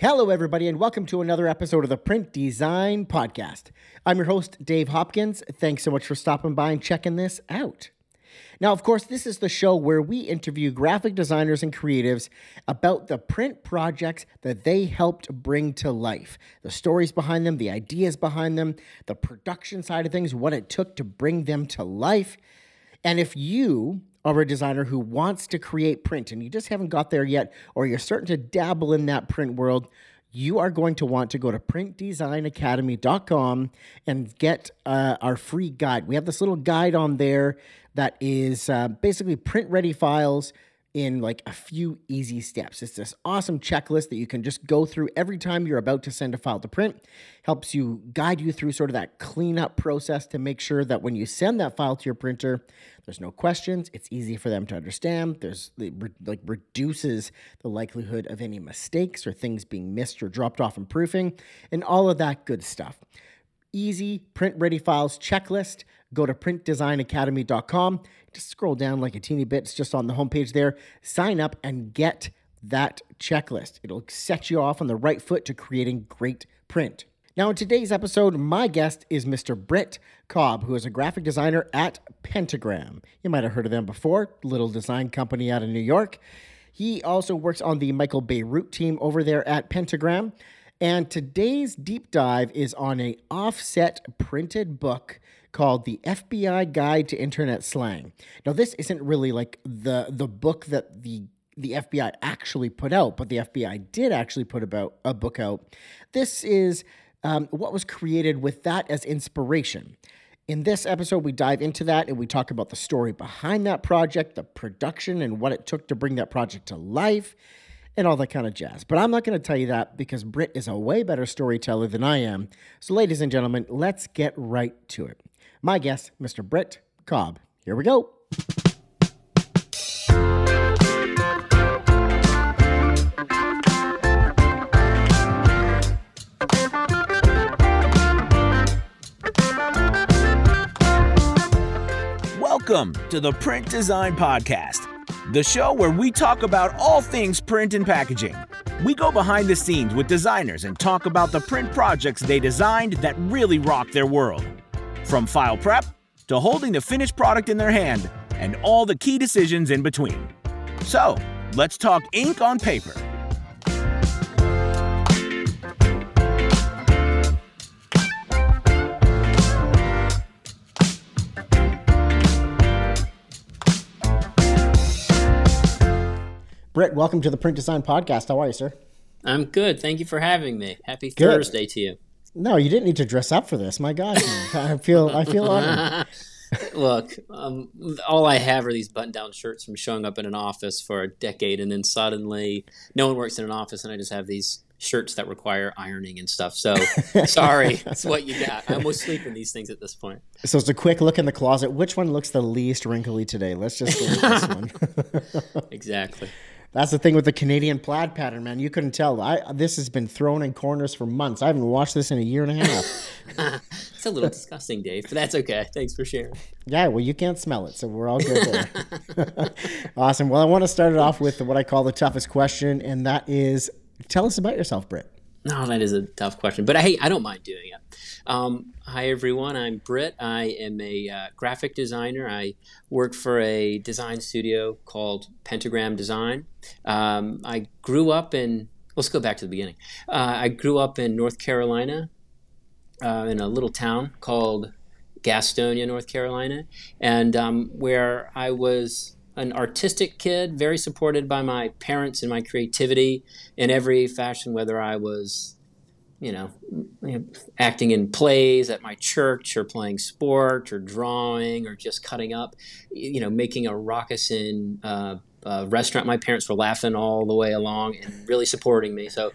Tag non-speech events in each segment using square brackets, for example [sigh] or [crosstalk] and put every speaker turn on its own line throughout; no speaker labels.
Hello, everybody, and welcome to another episode of the Print Design Podcast. I'm your host, Dave Hopkins. Thanks so much for stopping by and checking this out. Now, of course, this is the show where we interview graphic designers and creatives about the print projects that they helped bring to life the stories behind them, the ideas behind them, the production side of things, what it took to bring them to life. And if you are a designer who wants to create print and you just haven't got there yet, or you're starting to dabble in that print world, you are going to want to go to printdesignacademy.com and get uh, our free guide. We have this little guide on there that is uh, basically print ready files in like a few easy steps. It's this awesome checklist that you can just go through every time you're about to send a file to print. Helps you guide you through sort of that cleanup process to make sure that when you send that file to your printer, there's no questions. It's easy for them to understand. There's like reduces the likelihood of any mistakes or things being missed or dropped off in proofing, and all of that good stuff. Easy print ready files checklist. Go to printdesignacademy.com. Just scroll down like a teeny bit. It's just on the homepage there. Sign up and get that checklist. It'll set you off on the right foot to creating great print. Now, in today's episode, my guest is Mr. Britt Cobb, who is a graphic designer at Pentagram. You might have heard of them before, little design company out of New York. He also works on the Michael Bierut team over there at Pentagram. And today's deep dive is on a offset printed book called The FBI Guide to Internet Slang. Now, this isn't really like the the book that the the FBI actually put out, but the FBI did actually put about a book out. This is um, what was created with that as inspiration. In this episode, we dive into that and we talk about the story behind that project, the production, and what it took to bring that project to life, and all that kind of jazz. But I'm not going to tell you that because Britt is a way better storyteller than I am. So, ladies and gentlemen, let's get right to it. My guest, Mr. Britt Cobb. Here we go.
Welcome to the Print Design Podcast, the show where we talk about all things print and packaging. We go behind the scenes with designers and talk about the print projects they designed that really rock their world. From file prep to holding the finished product in their hand and all the key decisions in between. So, let's talk ink on paper.
Britt, welcome to the Print Design Podcast. How are you, sir?
I'm good. Thank you for having me. Happy
Good.
Thursday to you.
No, you didn't need to dress up for this. My God, I feel I feel honored. [laughs]
Look, um, all I have are these button-down shirts from showing up in an office for a decade, and then suddenly no one works in an office, and I just have these shirts that require ironing and stuff. So [laughs] sorry, that's what you got. I almost sleep in these things at this point.
So it's a quick look in the closet. Which one looks the least wrinkly today? Let's just go with this [laughs] one.
Exactly.
That's the thing with the Canadian plaid pattern, man. You couldn't tell. I this has been thrown in corners for months. I haven't washed this in a year and a half. [laughs]
It's a little disgusting, Dave, but that's okay. Thanks for sharing.
yeah, well, you can't smell it, so we're all good there. [laughs] awesome. Well, I want to start it off with what I call the toughest question, and that is, tell us about yourself, Britt.
No, that is a tough question, but hey, I don't mind doing it. Um, hi, everyone. I'm Britt. I am a uh, graphic designer. I work for a design studio called Pentagram Design. Um, I grew up in, let's go back to the beginning. Uh, I grew up in North Carolina, uh, in a little town called Gastonia, North Carolina, and um, where I was an artistic kid, very supported by my parents and my creativity in every fashion, whether I was, you know, acting in plays at my church or playing sport or drawing or just cutting up, you know, making a raucous in uh, uh, restaurant. My parents were laughing all the way along and really supporting me. So,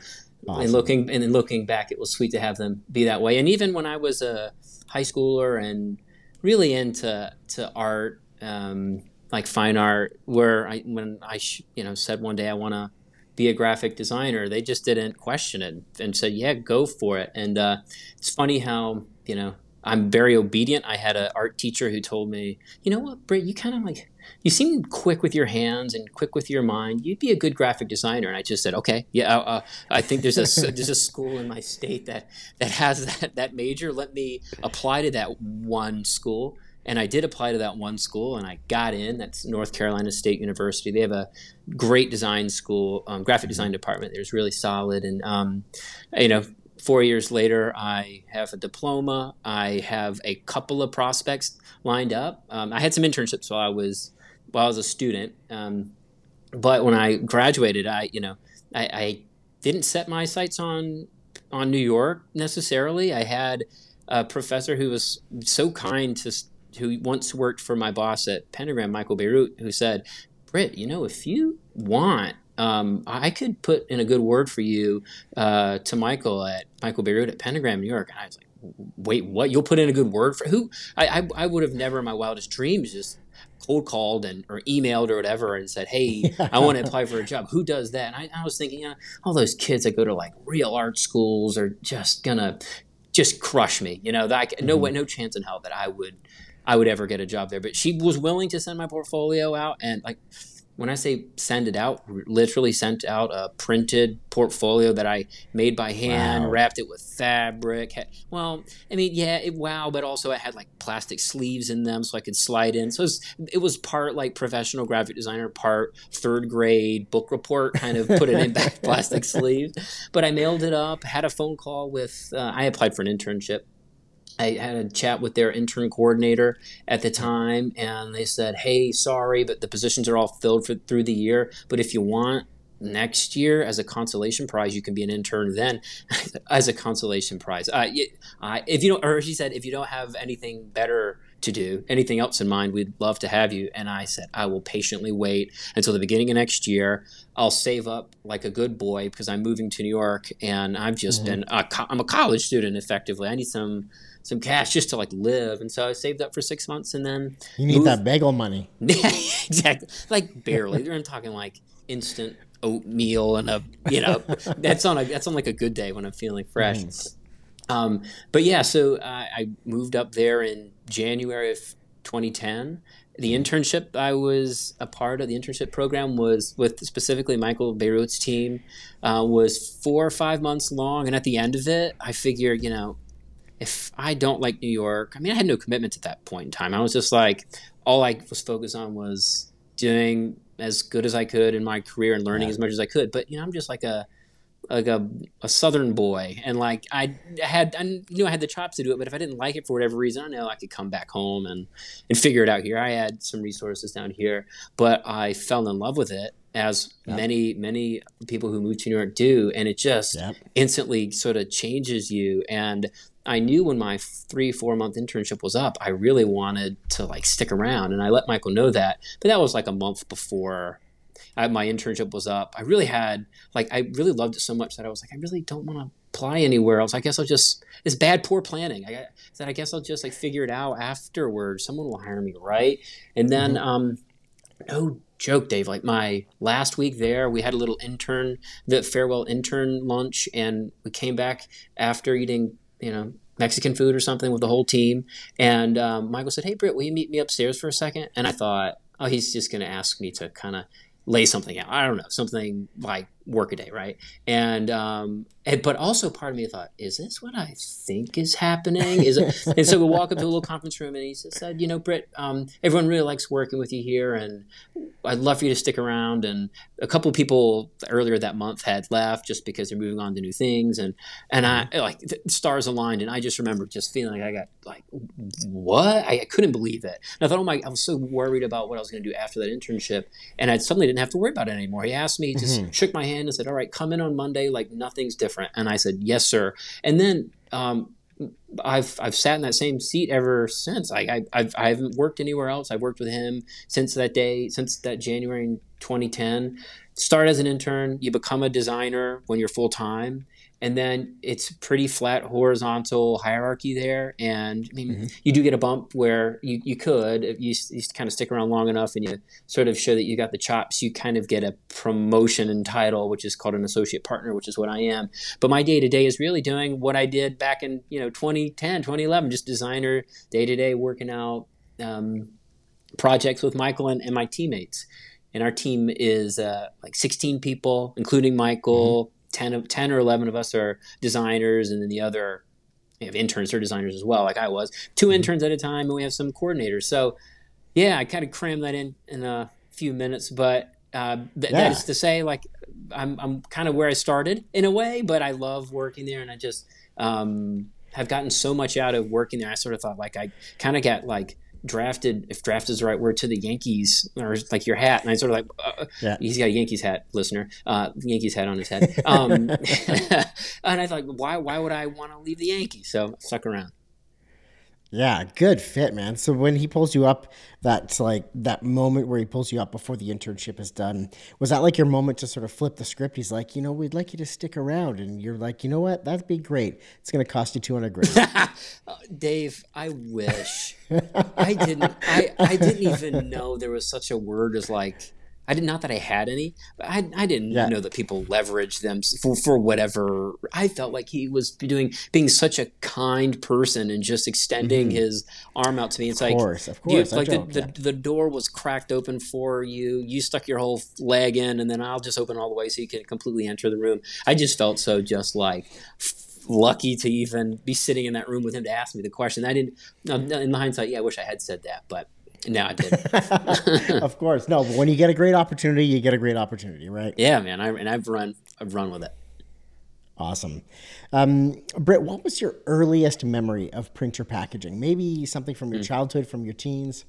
Awesome.
and looking and then looking back, it was sweet to have them be that way. And even when I was a high schooler and really into to art, um, like fine art, where I when I you know said one day I want to be a graphic designer, they just didn't question it and said, "Yeah, go for it." And uh, it's funny how you know I'm very obedient. I had an art teacher who told me, "You know what, Britt, you kind of like you seem quick with your hands and quick with your mind. You'd be a good graphic designer." And I just said, "Okay, yeah, uh, uh I think there's a [laughs] there's a school in my state that that has that that major. Let me apply to that one school." And I did apply to that one school, and I got in. That's North Carolina State University. They have a great design school, um, graphic design department. There's really solid, and um, you know, four years later, I have a diploma. I have a couple of prospects lined up. Um, I had some internships while I was while I was a student, um, but when I graduated, I you know I, I, didn't set my sights on on New York necessarily. I had a professor who was so kind to who once worked for my boss at Pentagram, Michael Bierut, who said, "Britt, you know, if you want." um, I could put in a good word for you uh, to Michael at Michael Bierut at Pentagram, New York. And I was like, wait, what? You'll put in a good word for who? I, I, I would have never in my wildest dreams just cold called and or emailed or whatever and said, hey, I want to [laughs] apply for a job. Who does that? And I, I was thinking, yeah, all those kids that go to like real art schools are just gonna just crush me. You know, that no mm-hmm. way, no chance in hell that I would I would ever get a job there. But she was willing to send my portfolio out and like when I say send it out, literally sent out a printed portfolio that I made by hand, wow. wrapped it with fabric. Well, I mean, yeah, it wow, but also it had like plastic sleeves in them so I could slide in. So it was, it was part like professional graphic designer, part third grade book report, kind of put it in back [laughs] plastic sleeves. But I mailed it up, had a phone call with, uh, I applied for an internship I had a chat with their intern coordinator at the time, and they said, "Hey, sorry, but the positions are all filled for, through the year. But if you want next year as a consolation prize, you can be an intern then [laughs] as a consolation prize. Uh, if you don't, or she said, if you don't have anything better to do, anything else in mind, we'd love to have you. And I said, I will patiently wait until the beginning of next year. I'll save up like a good boy because I'm moving to New York, and I've just mm-hmm. been, a, I'm a college student effectively. I need some some cash just to like live. And so I saved up for six months and then
you need moved. that bagel money.
yeah, [laughs] exactly. Like barely. They're talking like instant oatmeal and a you know [laughs] that's on a that's on like a good day when I'm feeling fresh. Mm. Um, but yeah, so I, I moved up there in January of 2010 the internship I was a part of, the internship program was with specifically Michael Bierut's team, uh, was four or five months long. And at the end of it, I figured, you know, if I don't like New York, I mean, I had no commitment at that point in time. I was just like, all I was focused on was doing as good as I could in my career and learning yeah. as much as I could. But you know, I'm just like a like a, a southern boy and like I had I knew I had the chops to do it but if I didn't like it for whatever reason I know I could come back home and and figure it out here I had some resources down here but I fell in love with it as yep. many many people who move to New York do and it just yep. instantly sort of changes you and I knew when my three four month internship was up, I really wanted to like stick around, and I let Michael know that. But that was like a month before I, my internship was up. I really had like I really loved it so much that I was like I really don't want to apply anywhere else. I guess I'll just it's bad poor planning. I said I guess I'll just like figure it out afterwards. Someone will hire me, right? And then mm-hmm. um, no joke, Dave. Like my last week there, we had a little intern, the farewell intern lunch, and we came back after eating you know, Mexican food or something with the whole team. And um, Michael said, Hey, Britt, will you meet me upstairs for a second? And I thought, oh, he's just going to ask me to kind of lay something out. I don't know, something like workaday, right? And um, and but also part of me thought, is this what I think is happening? Is it? [laughs] and so we walk up to a little conference room, and he said, you know, Britt, um, everyone really likes working with you here, and I'd love for you to stick around. And a couple of people earlier that month had left just because they're moving on to new things, and and I mm-hmm. like stars aligned, and I just remember just feeling like I got like what I, I couldn't believe it. And I thought, oh my, I was so worried about what I was going to do after that internship, and I suddenly didn't have to worry about it anymore. He asked me, just mm-hmm. shook my hand and said, all right, come in on Monday like nothing's different? And I said, yes, sir. And then um, I've I've sat in that same seat ever since. I, I I've I haven't worked anywhere else. I've worked with him since that day, since that January in 2010. Start as an intern, you become a designer when you're full time, and then it's pretty flat horizontal hierarchy there and i mean mm-hmm. you do get a bump where you, you could if you, you kind of stick around long enough and you sort of show that you got the chops you kind of get a promotion and title which is called an associate partner which is what i am but my day-to-day is really doing what i did back in you know 2010 2011 just designer day-to-day working out um, projects with Michael and, and my teammates. And our team is uh, like 16 people, including Michael. Mm-hmm. 10, of, 10 or 11 of us are designers, and then the other we have interns or designers as well, like I was. 2 mm-hmm. interns at a time, and we have some coordinators. So, yeah, I kind of crammed that in in a few minutes, but uh, th- yeah. that is to say, like I'm I'm kind of where I started in a way, but I love working there, and I just um, have gotten so much out of working there. I sort of thought like I kind of got like drafted, if draft is the right word, to the Yankees or like your hat. And I sort of like, uh, yeah. he's got a Yankees hat, listener, uh, Yankees hat on his head. Um, [laughs] and I thought, why, why would I want to leave the Yankees? So stuck around.
Yeah, good fit, man. So when he pulls you up, that's like that moment where he pulls you up before the internship is done. Was that like your moment to sort of flip the script? He's like, you know, we'd like you to stick around, and you're like, you know what? That'd be great. It's to cost you two hundred grand. [laughs]
Dave, I wish I didn't. I I didn't even know there was such a word as like I did not that I had any, but I, I didn't yeah. know that people leveraged them for, for whatever. I felt like he was doing being such a kind person and just extending mm-hmm. his arm out to me. It's
of
like,
course, of course,
like the, the, the, door was cracked open for you. You stuck your whole leg in, and then I'll just open all the way so you can completely enter the room. I just felt so just like lucky to even be sitting in that room with him to ask me the question. I didn't. In hindsight, yeah, I wish I had said that, but no, I
did. [laughs] of course, no. But when you get a great opportunity, you get a great opportunity, right?
Yeah, man. I, and I've run, I've run with it.
Awesome, um, Britt. What was your earliest memory of printer packaging? Maybe something from your mm. childhood, from your teens.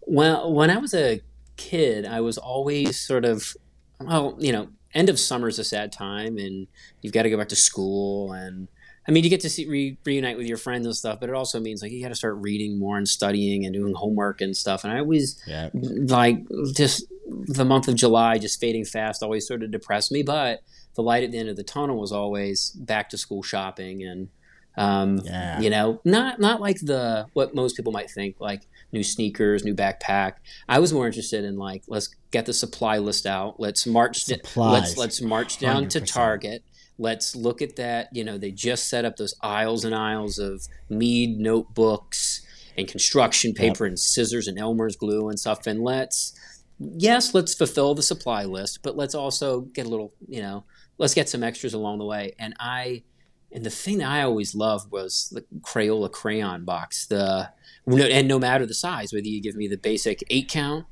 Well, when I was a kid, I was always sort of, well, you know, end of summer is a sad time, and you've got to go back to school and I mean, you get to see, re- reunite with your friends and stuff, but it also means like you got to start reading more and studying and doing homework and stuff. And I always yeah. like just the month of July just fading fast always sort of depressed me. But the light at the end of the tunnel was always back to school shopping and um, yeah. you know not not like the what most people might think like new sneakers, new backpack. I was more interested in like let's get the supply list out. Let's march. let's let's march down 100%. to Target Let's look at that. You know, they just set up those aisles and aisles of Mead notebooks and construction paper yep. and scissors and Elmer's glue and stuff. And let's, yes, let's fulfill the supply list, but let's also get a little, you know, let's get some extras along the way. And I, and the thing that I always loved was the Crayola crayon box. The and no matter the size, whether you give me the basic eight count,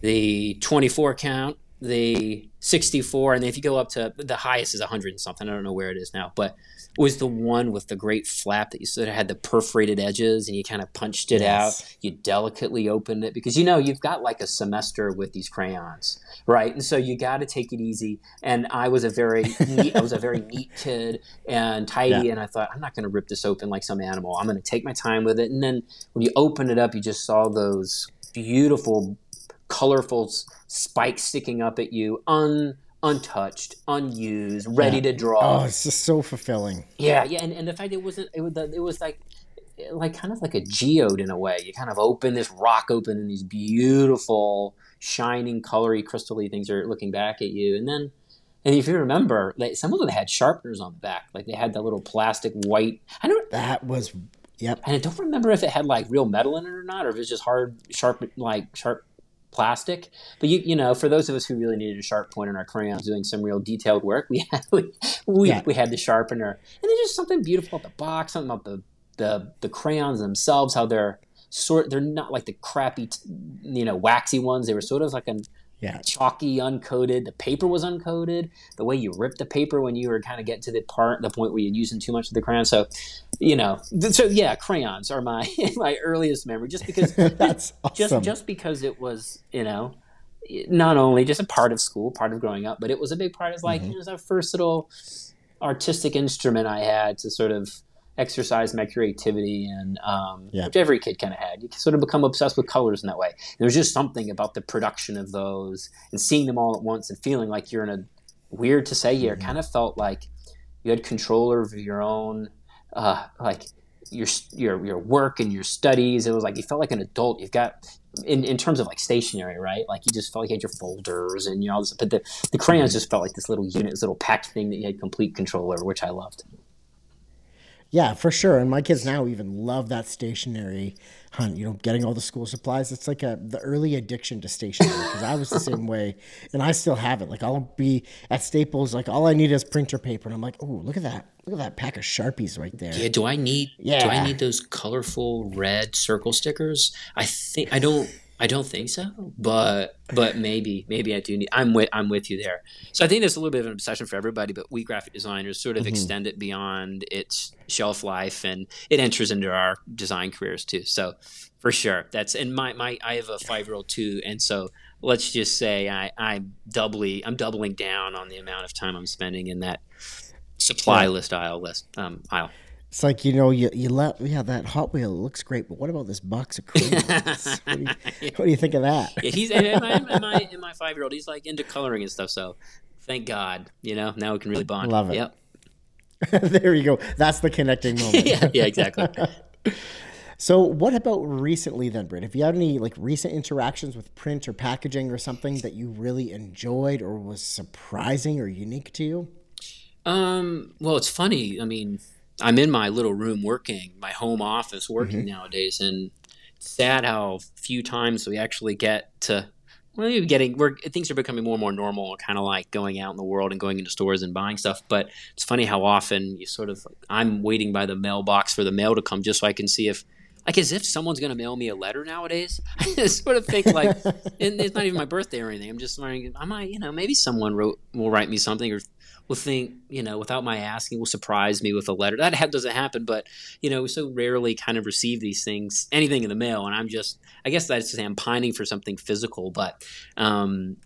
the twenty-four count, the 64 and if you go up to the highest is 100 and something i don't know where it is now but it was the one with the great flap that you sort of had the perforated edges and you kind of punched it yes. out you delicately opened it because you know you've got like a semester with these crayons right? And so you got to take it easy. And i was a very neat i was a very neat [laughs] kid and tidy yeah. and i thought i'm not going to rip this open like some animal. I'm going to take my time with it. And then when you open it up you just saw those beautiful colorful spikes sticking up at you, un untouched, unused, ready yeah. to draw.
Oh, it's just so fulfilling.
Yeah, yeah, and, and the fact it wasn't it was it was like like kind of like a geode in a way. You kind of open this rock open and these beautiful shining colory crystally things are looking back at you and then and if you remember, like some of them had sharpeners on the back, like they had that little plastic white. I don't.
That was, yep.
And I don't remember if it had like real metal in it or not, or if it's just hard, sharp, like sharp plastic. But you you know, for those of us who really needed a sharp point on our crayons, doing some real detailed work, we [laughs] had we we, yeah. we had the sharpener, and there's just something beautiful about the box, something about the the the crayons themselves, how they're sort they're not like the crappy you know waxy ones. They were sort of like an yeah. chalky, uncoated. The paper was uncoated. The way you ripped the paper when you were kind of getting to the part, the point where you're using too much of the crayon. So, you know, so yeah, crayons are my [laughs] my earliest memory. Just because [laughs]
that's
awesome. just just because it was, you know, not only just a part of school, part of growing up, but it was a big part of like mm-hmm. it was our first little artistic instrument I had to sort of exercise my creativity and um, yeah. which every kid kind of had. You sort of become obsessed with colors in that way. There's just something about the production of those and seeing them all at once and feeling like you're in a weird to say here. Mm-hmm. Kind of felt like you had control over your own uh, like your your your work and your studies. It was like you felt like an adult. You've got in, in terms of like stationery, right? Like you just felt like you had your folders and you know, all this, but the, the crayons mm-hmm. just felt like this little unit, this little packed thing that you had complete control over, which I loved.
Yeah, for sure. And my kids now even love that stationery hunt. You know, getting all the school supplies. It's like a the early addiction to stationery because I was the same way, and I still have it. Like I'll be at Staples, like all I need is printer paper, and I'm like, oh, look at that, look at that pack of sharpies right there.
Yeah. Do I need?
Yeah.
Do I need those colorful red circle stickers? I think I don't. I don't think so, but but [laughs] maybe maybe I do need. I'm with I'm with you there. So I think there's a little bit of an obsession for everybody, but we graphic designers sort of
Mhm.
extend it beyond its shelf life, and it enters into our design careers too. So for sure, that's and my my I have a five year old too, and so let's just say I I'm doubly I'm doubling down on the amount of time I'm spending in that supply
Yeah.
list aisle list um, aisle.
It's like you know, you you let yeah that Hot Wheel looks great, but what about this box of crayons? [laughs] what, do you, what do you think of that?
Yeah, he's and, and my and my, and my five year old. He's like into coloring and stuff. So thank God, you know, now we can really bond.
Love it.
Yep. [laughs]
there you go. That's the connecting [laughs] moment.
yeah, yeah, exactly.
So, what about recently then, Britt? Have you had any like recent interactions with print or packaging or something that you really enjoyed or was surprising or unique to you?
Um, well, it's funny. I mean, I'm in my little room working, my home office working mm-hmm. nowadays, and it's sad how few times we actually get to. Well, you're getting we're things are becoming more and more normal, kind of like going out in the world and going into stores and buying stuff. But it's funny how often you sort of I'm waiting by the mailbox for the mail to come just so I can see if like as if someone's going to mail me a letter nowadays. [laughs] I just sort of think like, [laughs] and it's not even my birthday or anything. I'm just wondering, I might, you know, maybe someone wrote will write me something or will think, you know, without my asking, will surprise me with a letter. That doesn't happen, but you know, we so rarely kind of receive these things, anything in the mail, and I'm just, I guess that's to say I'm pining for something physical, but. um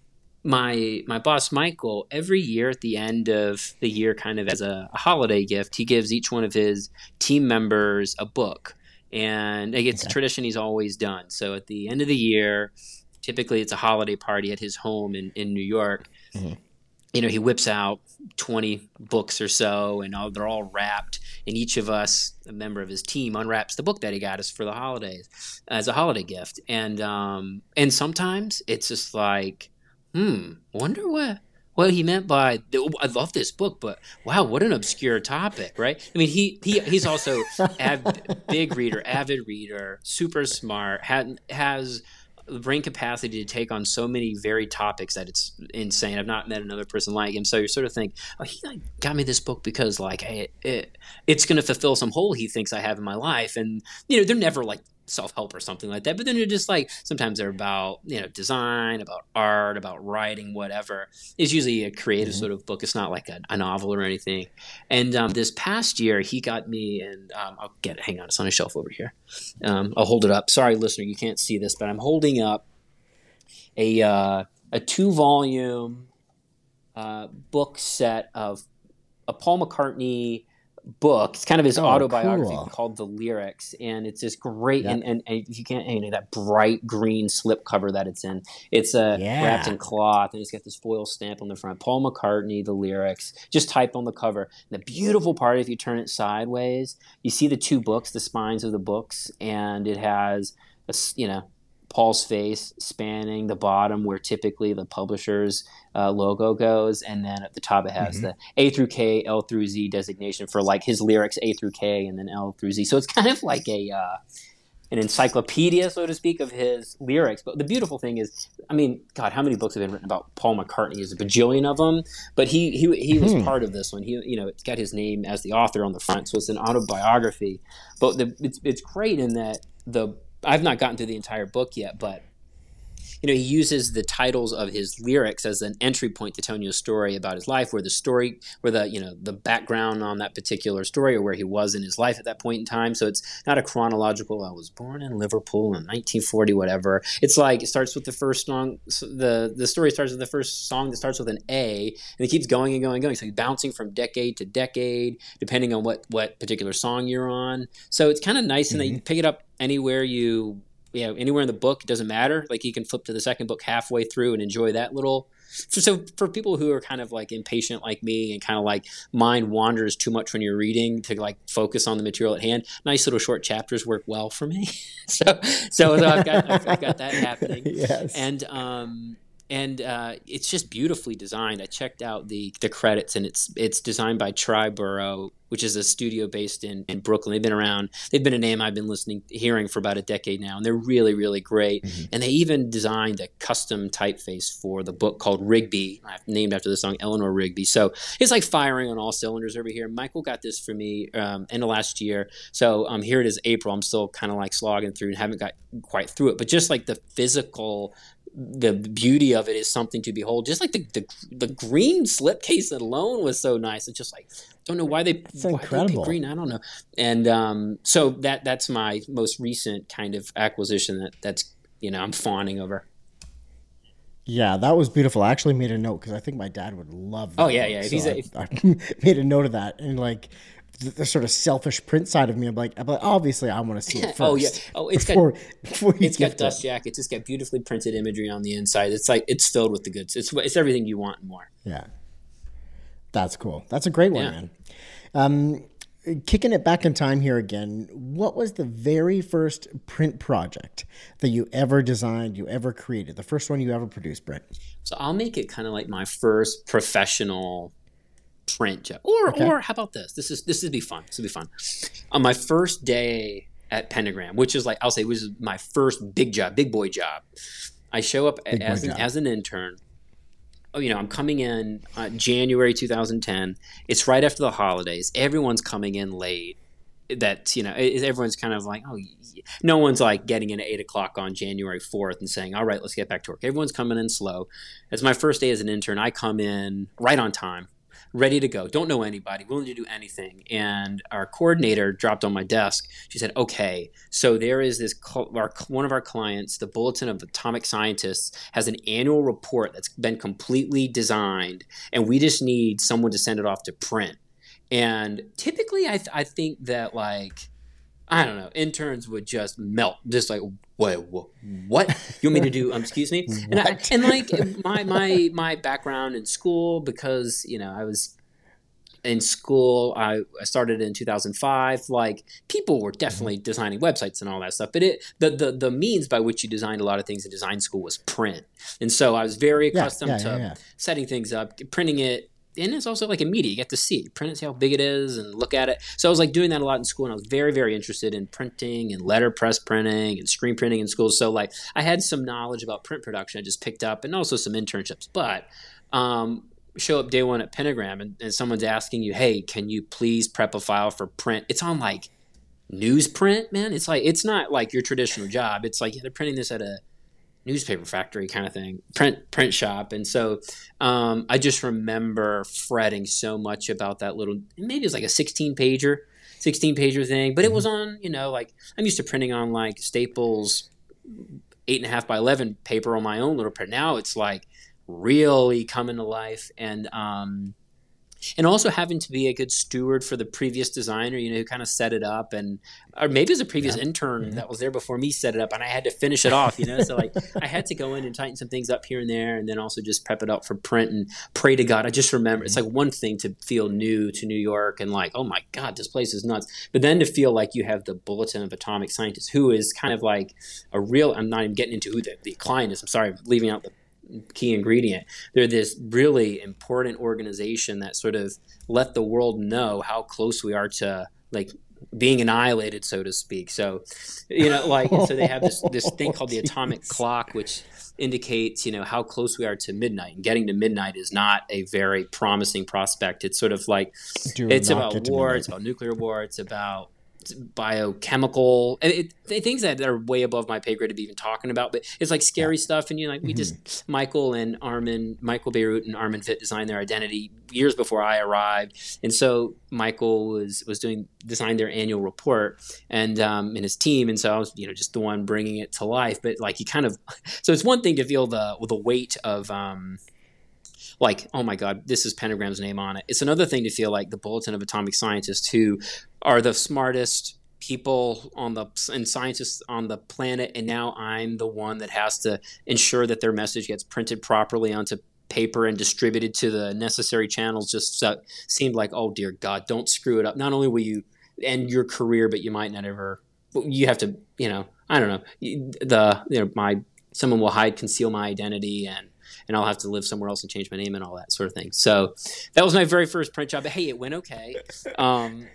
my my boss Michael every year at the end of the year kind of as a, a holiday gift he gives each one of his team members a book and it's a tradition he's always done so at the end of the year typically it's a holiday party at his home in, in New York
Mhm.
You know he whips out 20 books or so and all, they're all wrapped and each of us a member of his team unwraps the book that he got us for the holidays as a holiday gift and um and sometimes it's just like hmm wonder what what he meant by oh, I love this book, but wow, what an obscure topic, right? I mean, he, he he's also [laughs] av- big reader, avid reader, super smart, had, has the brain capacity to take on so many varied topics that it's insane. I've not met another person like him. So you sort of think, oh, he like got me this book because like it, it it's going to fulfill some hole he thinks I have in my life, and you know they're never like self help or something like that. But then they're just like sometimes they're about you know design, about art, about writing, whatever. It's usually a creative
Mhm.
sort of book. It's not like a, a novel or anything. And um, this past year, he got me, and um, I'll get it. Hang on, it's on a shelf over here. Um, I'll hold it up. Sorry, listener, you can't see this, but I'm holding up a uh, a two volume uh, book set of a Paul McCartney book. It's kind of his
Oh,
autobiography
cool.
called The Lyrics, and it's this great
Yeah.
and, and, and you can't you know that bright green slip cover that it's in. It's uh,
Yeah.
wrapped in cloth, and it's got this foil stamp on the front. Paul McCartney, The Lyrics. Just type on the cover. And the beautiful part, if you turn it sideways, you see the two books, the spines of the books, and it has a, you know Paul's face spanning the bottom where typically the publisher's uh, logo goes, and then at the top it has
Mhm.
the A through K, L through Z designation for like his lyrics A through K, and then L through Z. So it's kind of like a uh, an encyclopedia, so to speak, of his lyrics. But the beautiful thing is, I mean, God, how many books have been written about Paul McCartney? There's a bajillion of them, but he he, he was
Hmm.
part of this one. He you know it's got his name as the author on the front, so it's an autobiography. But the, it's it's great in that the I've not gotten through the entire book yet, but you know, he uses the titles of his lyrics as an entry point to telling you a story about his life, where the story, where the you know the background on that particular story, or where he was in his life at that point in time. So it's not a chronological. I was born in Liverpool in 1940, whatever. It's like it starts with the first song. so The the story starts with the first song that starts with an A, and it keeps going and going and going. So he's bouncing from decade to decade, depending on what what particular song you're on. So it's kind of nice, and that you mm-hmm. pick it up anywhere you you know anywhere in the book it doesn't matter. Like you can flip to the second book halfway through and enjoy that little so, so for people who are kind of like impatient like me and kind of like mind wanders too much when you're reading to like focus on the material at hand nice little short chapters work well for me. [laughs] So so, so I've got I've, I've got that happening. [laughs]
Yes.
and um and uh, it's just beautifully designed. I checked out the the credits, and it's it's designed by Triboro, which is a studio based in, in Brooklyn. They've been around. They've been a name I've been listening, hearing for about a decade now, and they're really, really great. Mm-hmm. And they even designed a custom typeface for the book called Rigby, named after the song Eleanor Rigby. So it's like firing on all cylinders over here. Michael got this for me um, end of last year. So um, here it is, April. I'm still kind of like slogging through and haven't got quite through it, but just like the physical the beauty of it is something to behold. Just like the the, the green slipcase alone was so nice. It's just like don't know why they
it's incredible
green. I don't know. And um, so that that's my most recent kind of acquisition that that's you know I'm fawning over.
Yeah, that was beautiful. I actually made a note because I think my dad would love.
That oh yeah, yeah. So
I, if... [laughs] Made a note of that and like the, the, sort of selfish print side of me. I'm like, I'm like obviously I want to see it [laughs] first.
oh yeah. Oh, it's before, got before it's got dust it. jackets. It's got beautifully printed imagery on the inside. It's like it's filled with the goods. It's it's everything you want and more.
Yeah, that's cool. That's a great one, yeah. man. Um, kicking it back in time here again, what was the very first print project that you ever designed, you ever created? The first one you ever produced, Brent?
So I'll make it kind of like my first professional print job. Or okay. or how about this? This is this would be fun. This would be fun. On my first day at Pentagram, which is like I'll say was my first big job, big boy job. I show up big as an, as an intern. Oh, you know, I'm coming in uh, January 2010. It's right after the holidays. Everyone's coming in late. That you know, everyone's kind of like, oh, no one's like getting in at eight o'clock on January 4th and saying, all right, let's get back to work. Everyone's coming in slow. It's my first day as an intern. I come in right on time ready to go, don't know anybody, willing to do anything. And our coordinator dropped on my desk. She said, "Okay, so there is this our, one of our clients, the Bulletin of Atomic Scientists, has an annual report that's been completely designed, and we just need someone to send it off to print." And typically, I, th- I think that like I don't know, interns would just melt, just like, what, what, what? you want me to do? Um, excuse me. [laughs] And, I, and like my my my background in school, because you know I was in school. I, I started in 2005. Like people were definitely mm-hmm. designing websites and all that stuff, but it the, the the means by which you designed a lot of things in design school was print, and so I was very accustomed yeah, yeah, yeah, to setting things up, printing it and it's also like a media. You get to see, print it, see how big it is, and look at it. So I was like doing that a lot in school, and I was very, very interested in printing and letterpress printing and screen printing in school. So like I had some knowledge about print production I just picked up, and also some internships. But um, show up day one at Pentagram, and, and someone's asking you, "Hey, can you please prep a file for print?" It's on like newsprint, man. It's like it's not like your traditional job. It's like yeah, they're printing this at a newspaper factory kind of thing, print print shop. And so um, I just remember fretting so much about that little. Maybe it was like a 16 pager, 16 pager thing, but it was mm-hmm. on. You know, like I'm used to printing on like Staples eight and a half by 11 paper on my own little print. Now it's like really coming to life and. Um, and also having to be a good steward for the previous designer, you know, who kind of set it up, and or maybe it was a previous yeah. intern mm-hmm. that was there before me set it up, and I had to finish it off, you know. so like [laughs] I had to go in and tighten some things up here and there, and then also just prep it up for print and pray to God. I just remember mm-hmm. it's like one thing to feel new to New York and like, oh my God, this place is nuts, but then to feel like you have the Bulletin of Atomic Scientists, who is kind of like a real. I'm not even getting into who the, the client is. I'm sorry, I'm leaving out the key ingredient. They're this really important organization that sort of let the world know how close we are to like being annihilated, so to speak. So, you know, like so they have this this thing called the [laughs] atomic clock, which indicates you know how close we are to midnight. And getting to midnight is not a very promising prospect. It's sort of like Do it's about war, it's about nuclear war, it's about biochemical and it, things that are way above my pay grade to be even talking about. But it's like scary yeah. stuff, and you know, like we mm-hmm. just Michael and Armin, Michael Bierut and Armin Vit designed their identity years before I arrived, and so Michael was was doing designed their annual report and um, and his team, and so I was you know just the one bringing it to life. But like you kind of [laughs] so it's one thing to feel the the weight of um, like, oh my God, this is Pentagram's name on it. It's another thing to feel like the Bulletin of Atomic Scientists, who are the smartest people on the and scientists on the planet, and now I'm the one that has to ensure that their message gets printed properly onto paper and distributed to the necessary channels. Just so, seemed like, oh dear God, don't screw it up. Not only will you end your career, but you might not ever. You have to, you know, I don't know. The you know my someone will hide, conceal my identity, and and I'll have to live somewhere else and change my name and all that sort of thing. So that was my very first print job. But hey, it went okay. Um,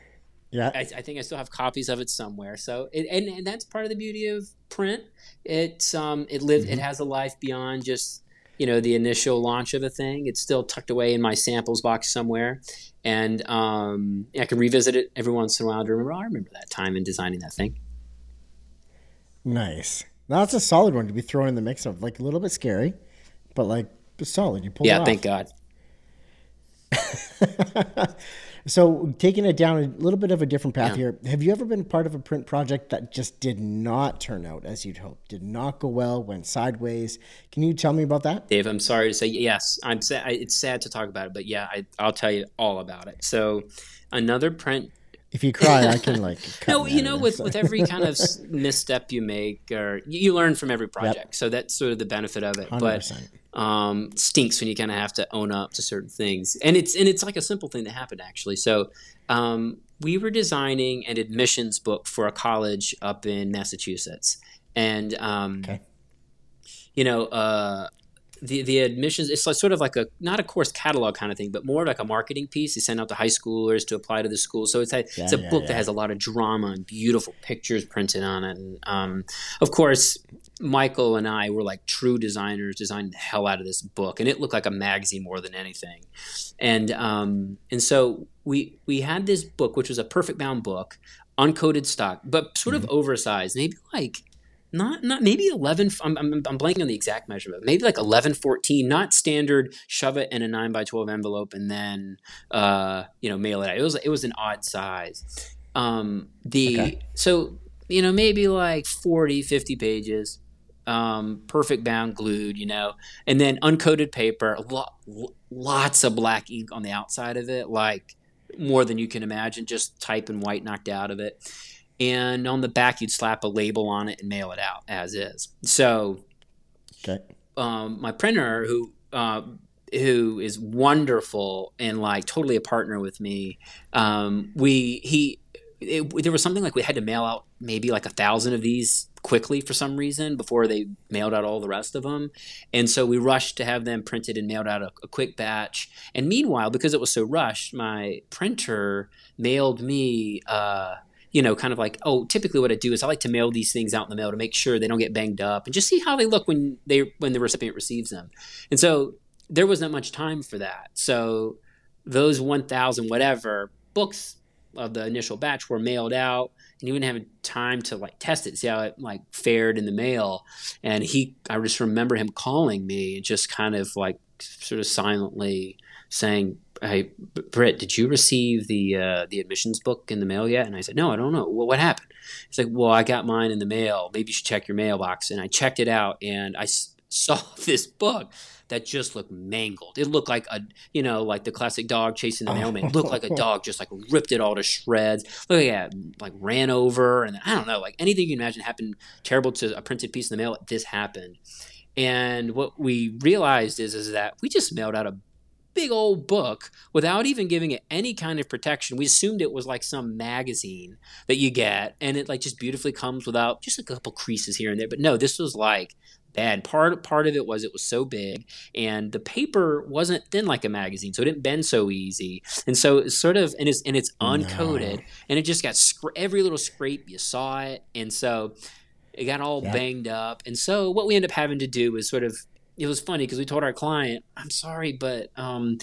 yeah,
I, I, think I still have copies of it somewhere. So it, and, and that's part of the beauty of print. It's um it lives mm-hmm. it has a life beyond just you know the initial launch of a thing. It's still tucked away in my samples box somewhere, and um, I can revisit it every once in a while to remember. Oh, I remember that time in designing that thing.
Nice. Now that's a solid one to be thrown in the mix of. Like a little bit scary, but like solid. You pulled
yeah, thank God. [laughs]
so taking it down a little bit of a different path yeah. here. Have you ever been part of a print project that just did not turn out as you'd hoped? Did not go well, went sideways. Can you tell me about that?
Dave, I'm sorry to say yes. I'm sad. It's sad to talk about it, but yeah, I, I'll tell you all about it. So another print
if you cry, I can [laughs] like.
no, you know, with, with every kind of [laughs] misstep you make, or you learn from every project. Yep. So that's sort of the benefit of it. 100%. But um, stinks when you kind of have to own up to certain things, and it's and it's like a simple thing that happened actually. So um, we were designing an admissions book for a college up in Massachusetts, and um, okay. you know, uh, the the admissions it's like sort of like a not a course catalog kind of thing but more like a marketing piece. They send out to high schoolers to apply to the school. So it's a, yeah, it's a yeah, book yeah. that has a lot of drama and beautiful pictures printed on it. And um, of course michael and i were like true designers designed the hell out of this book. And it looked like a magazine more than anything. And um, and so we we had this book which was a perfect bound book uncoated stock but sort mm-hmm. of oversized maybe like not not maybe 11 I'm, I'm, I'm blanking on the exact measurement maybe like 11 14 not standard shove it in a 9 by 12 envelope and then uh, you know mail it out. It was it was an odd size. Um, the okay. so you know maybe like 40 50 pages um, perfect bound glued you know and then uncoated paper lo- lots of black ink on the outside of it like more than you can imagine just type and white knocked out of it and on the back you'd slap a label on it and mail it out as is. So, okay. um, my printer who uh, who is wonderful and like totally a partner with me, um, we he it, there was something like we had to mail out maybe like a thousand of these quickly for some reason before they mailed out all the rest of them. And so we rushed to have them printed and mailed out a, a, quick batch. And meanwhile, because it was so rushed, my printer mailed me uh, you know, kind of like, oh, typically what I do is I like to mail these things out in the mail to make sure they don't get banged up and just see how they look when they when the recipient receives them. And so there wasn't much time for that. So those 1,000 whatever books of the initial batch were mailed out and he wouldn't have time to like test it, see how it like fared in the mail. And he, I just remember him calling me and just kind of like sort of silently saying, "Hey, Britt, did you receive the uh, the admissions book in the mail yet?" And I said, "No, I don't know. Well, what happened?" He's like, "Well, I got mine in the mail. Maybe you should check your mailbox." And I checked it out, and I s- saw [laughs] this book that just looked mangled. It looked like a, you know, like the classic dog chasing the mailman. It looked like a [laughs] dog just like ripped it all to shreds. Look at like ran over, and I don't know, like anything you can imagine happened terrible to a printed piece in the mail. This happened, and what we realized is is that we just mailed out a big old book without even giving it any kind of protection. We assumed it was like some magazine that you get and it like just beautifully comes without just a couple creases here and there. But no, this was like bad. Part part of it was it was so big and the paper wasn't thin like a magazine, so it didn't bend so easy. And so it's sort of and it's and it's uncoated no. and it just got scra- every little scrape you saw it. And so it got all yeah. banged up. And so what we end up having to do is sort of it was funny because we told our client, "I'm sorry, but um,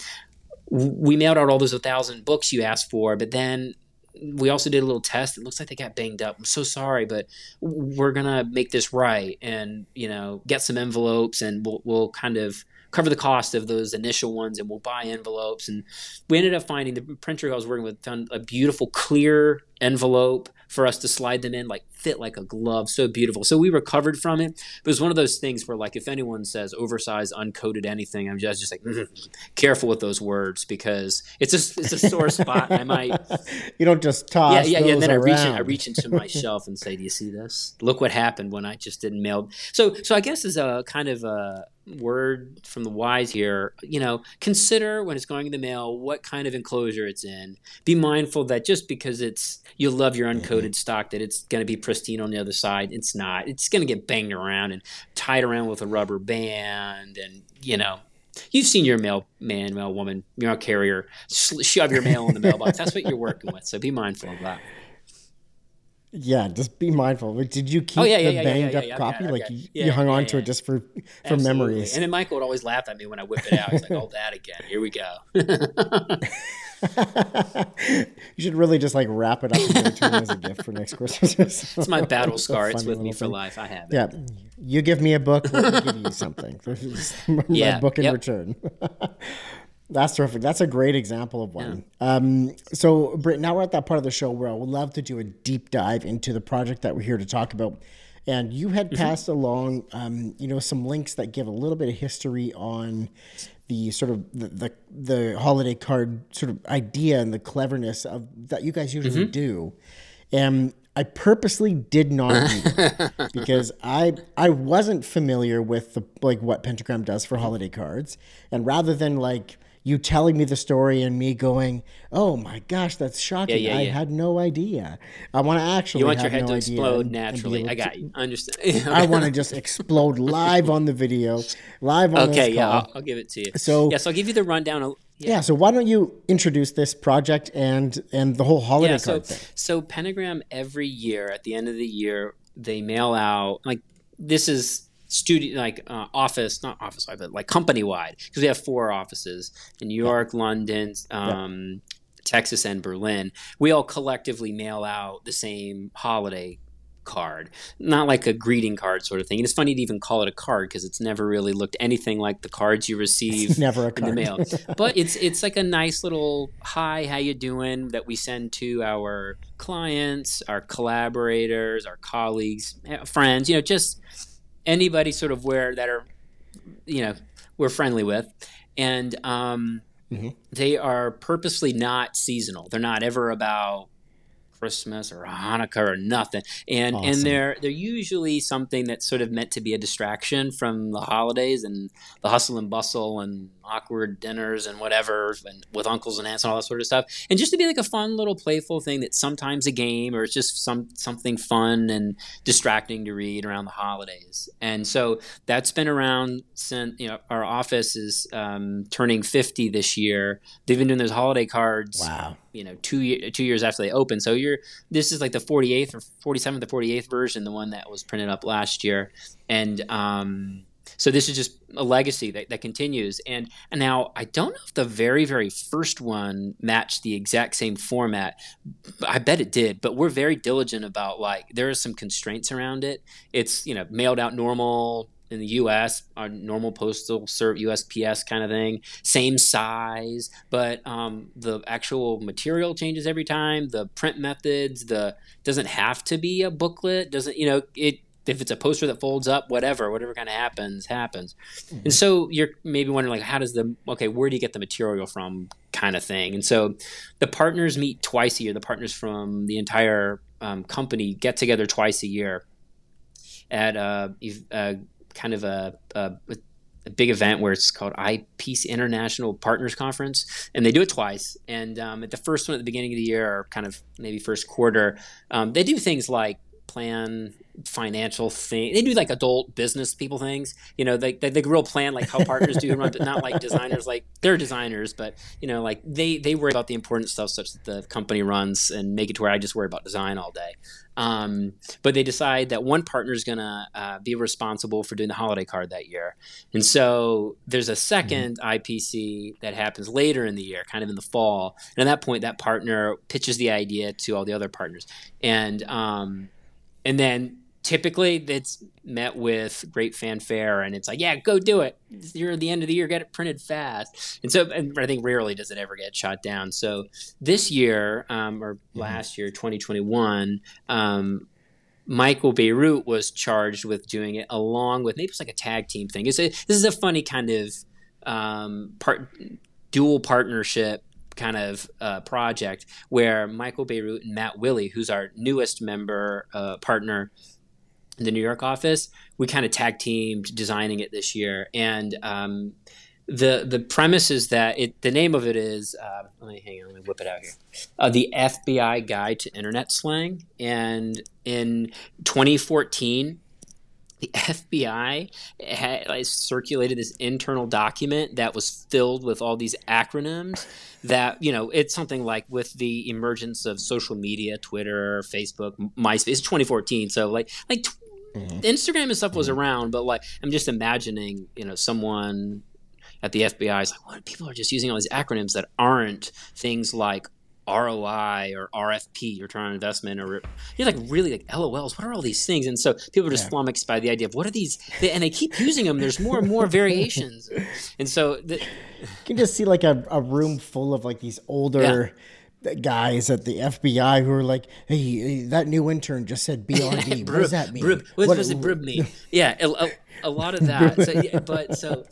we mailed out all those thousand books you asked for, but then." We also did a little test. It looks like they got banged up. I'm so sorry, but we're gonna make this right, and you know, get some envelopes, and we'll we'll kind of cover the cost of those initial ones and we'll buy envelopes and we ended up finding the printer I was working with found a beautiful clear envelope for us to slide them in, like fit like a glove, so beautiful. So we recovered from it. But it was one of those things where, like, if anyone says oversized, uncoated anything, I'm just, just like mm-hmm. careful with those words because it's a it's a sore [laughs] spot. I might
you don't just toss.
Yeah, yeah, yeah. And then
around.
I reach in, I reach into my [laughs] shelf and say, "Do you see this? Look what happened when I just didn't mail." So, so I guess as a kind of a word from the wise here, you know, consider when it's going in the mail what kind of enclosure it's in. Be mindful that just because it's you love your uncoated mm-hmm. stock that it's going to be pristine on the other side. It's not. It's going to get banged around and tied around with a rubber band and, you know, You've seen your mail man, mail woman, mail carrier shove your mail in the mailbox. That's what you're working with. So be mindful of that.
Yeah, just be mindful. Did you keep oh, yeah, yeah, the yeah, banged up copy? like you, you hung on to it just for for Absolutely. memories.
And then Michael would always laugh at me when I whip it out. He's like, "Oh, that again? Here we go." [laughs]
you should really just like wrap it up and give it to me as a gift for next Christmas. [laughs]
it's my battle scar. It's with me for life. I have it.
Yeah, you give me a book, we'll give you something. [laughs] my yeah, book in yep. return. That's terrific. That's a great example of one. Yeah. Um, so, Britt, now we're at that part of the show where I would love to do a deep dive into the project that we're here to talk about. And you had mm-hmm. passed along, um, you know, some links that give a little bit of history on the sort of the, the, the holiday card sort of idea and the cleverness of that you guys usually mm-hmm. do. And I purposely did not [laughs] because I I wasn't familiar with the like what Pentagram does for holiday cards, and rather than like you telling me the story and me going, "Oh my gosh, that's shocking! Yeah, yeah, yeah. I had no idea." I want to actually.
You want your head
no
to explode and, naturally. And I got you. Understand? [laughs]
I want to just explode [laughs] live on the video, live on.
Okay, yeah, I'll, I'll, give it to you. So yes, I'll give you the rundown.
Yeah. yeah. So why don't you introduce this project and and the whole holiday yeah,
so,
card thing?
So Pentagram every year at the end of the year they mail out like this is studio like uh, office not office wide but like company wide because we have four offices in new york yeah. london um, yeah. texas and berlin. We all collectively mail out the same holiday card not like a greeting card sort of thing. And it's funny to even call it a card because it's never really looked anything like the cards you receive
never
in the mail. [laughs] But it's it's like a nice little hi how you doing? that we send to our clients our collaborators our colleagues eh, friends you know just anybody sort of where that are, you know, we're friendly with, and um, mm-hmm. they are purposely not seasonal. They're not ever about Christmas or Hanukkah or nothing. And awesome. and they're they're usually something that's sort of meant to be a distraction from the holidays and the hustle and bustle and awkward dinners and whatever and with uncles and aunts and all that sort of stuff. And just to be like a fun little playful thing that's sometimes a game or it's just some something fun and distracting to read around the holidays. And so that's been around since you know our office is um, turning 50 this year. They've been doing those holiday cards.
Wow
you know two two years after they open. So you're this is like the 48th or 47th or 48th version, the one that was printed up last year, and um, so this is just a legacy that, that continues. And, and now I don't know if the very very first one matched the exact same format. I bet it did, but we're very diligent about like there are some constraints around it. It's you know mailed out normal in the U.S. Our normal postal service, USPS kind of thing, same size, but um, the actual material changes every time. The print methods, the doesn't have to be a booklet. Doesn't you know it? If it's a poster that folds up, whatever, whatever kind of happens, happens. Mm-hmm. And so you're maybe wondering, like, how does the okay? Where do you get the material from? Kind of thing. And so the partners meet twice a year. The partners from the entire um, company get together twice a year at a, uh, kind of a, a, a big event where it's called IPC International Partners Conference, and they do it twice. And um, at the first one at the beginning of the year, or kind of maybe first quarter, um, they do things like plan financial thing. They do like adult business people things. You know, they they, they real plan like how partners do run, but not like designers. Like they're designers, but you know, like they they worry about the important stuff such that the company runs and make it to where I just worry about design all day. Um, but they decide that one partner is going to uh, be responsible for doing the holiday card that year. And so there's a 2nd mm-hmm. IPC that happens later in the year, kind of in the fall. And at that point, that partner pitches the idea to all the other partners. And, um, and then typically it's met with great fanfare and it's like yeah go do it. You're at the end of the year get it printed fast. And so and i think rarely does it ever get shot down. So this year um, or mm-hmm. last year 2021 um, michael Bierut was charged with doing it along with maybe it's like a tag team thing. It's a, this is a funny kind of um, part dual partnership kind of uh, project where Michael Bierut and Matt Willey, who's our newest member uh, partner, in the New York office, we kind of tag teamed designing it this year. And um, the the premise is that it the name of it is uh, let me hang on, let me whip it out here. Uh, the FBI Guide to Internet Slang. And in 2014, the FBI had like, circulated this internal document that was filled with all these acronyms that you know it's something like with the emergence of social media twitter facebook myspace it's 2014 so like like mm-hmm. instagram and stuff was mm-hmm. around but like i'm just imagining you know someone at the fbi is like what people are just using all these acronyms that aren't things like ROI or RFP, return on investment, or you're like really like LOLs. What are all these things? And so people are just yeah. flummoxed by the idea of what are these, and they keep using them. There's more and more [laughs] variations, and so the,
you can just see like a, a room full of like these older. Yeah guys at the FBI who are like, "Hey, that new intern just said [laughs] BRD. what does that mean?
Brib. What, what does it brib mean? [laughs] yeah, a, a, a, lot of that. So, yeah, but so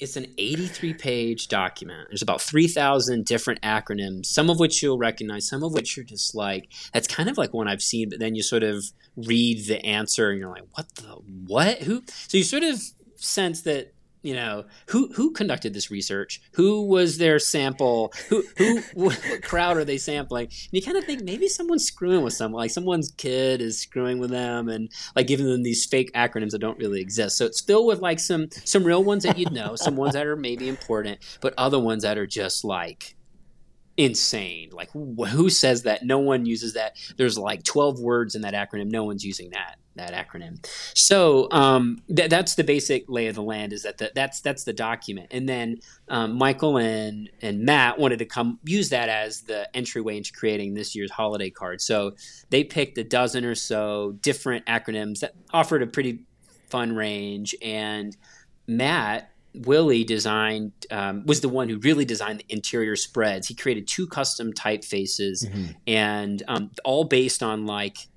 it's an 83 page document. There's about 3,000 different acronyms, some of which you'll recognize, some of which you're just like, that's kind of like one I've seen, but then you sort of read the answer and you're like, what the, what? Who? So you sort of sense that you know who who conducted this research who was their sample who who [laughs] what crowd are they sampling and you kind of think maybe someone's screwing with someone like someone's kid is screwing with them and like giving them these fake acronyms that don't really exist so it's filled with like some some real ones that you'd know some ones that are maybe important but other ones that are just like insane. Like, who says that? No one uses that. There's like 12 words in that acronym. No one's using that that acronym. So um, th- that's the basic lay of the land. Is that the, that's that's the document, and then um, Michael and and Matt wanted to come use that as the entryway into creating this year's holiday card. So they picked a dozen or so different acronyms that offered a pretty fun range, and Matt Willey designed um, was the one who really designed the interior spreads. He created two custom typefaces, mm-hmm. and um, all based on like,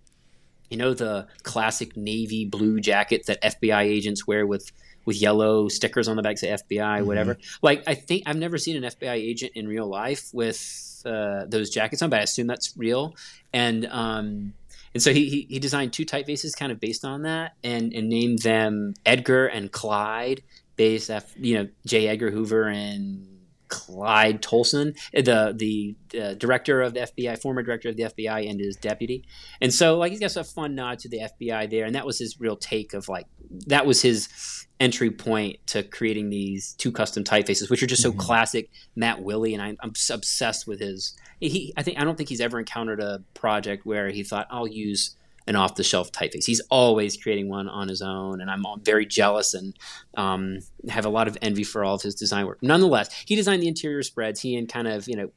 you know, the classic navy blue jackets that FBI agents wear with with yellow stickers on the backs of FBI, mm-hmm. whatever. Like, I think I've never seen an FBI agent in real life with uh, those jackets on, but I assume that's real. And um, and so he, he, he designed two typefaces kind of based on that, and and named them Edgar and Clyde based after you know J. Edgar Hoover and Clyde Tolson, the the uh, director of the FBI, former director of the FBI, and his deputy. And so, like, he's got a fun nod to the FBI there, and that was his real take of like that was his entry point to creating these two custom typefaces, which are just so mm-hmm. classic Matt Willey, and I, I'm obsessed with his. He, I think I don't think he's ever encountered a project where he thought I'll use an off the shelf typeface. He's always creating one on his own, and I'm very jealous and um, have a lot of envy for all of his design work. Nonetheless, he designed the interior spreads. He and kind of you know,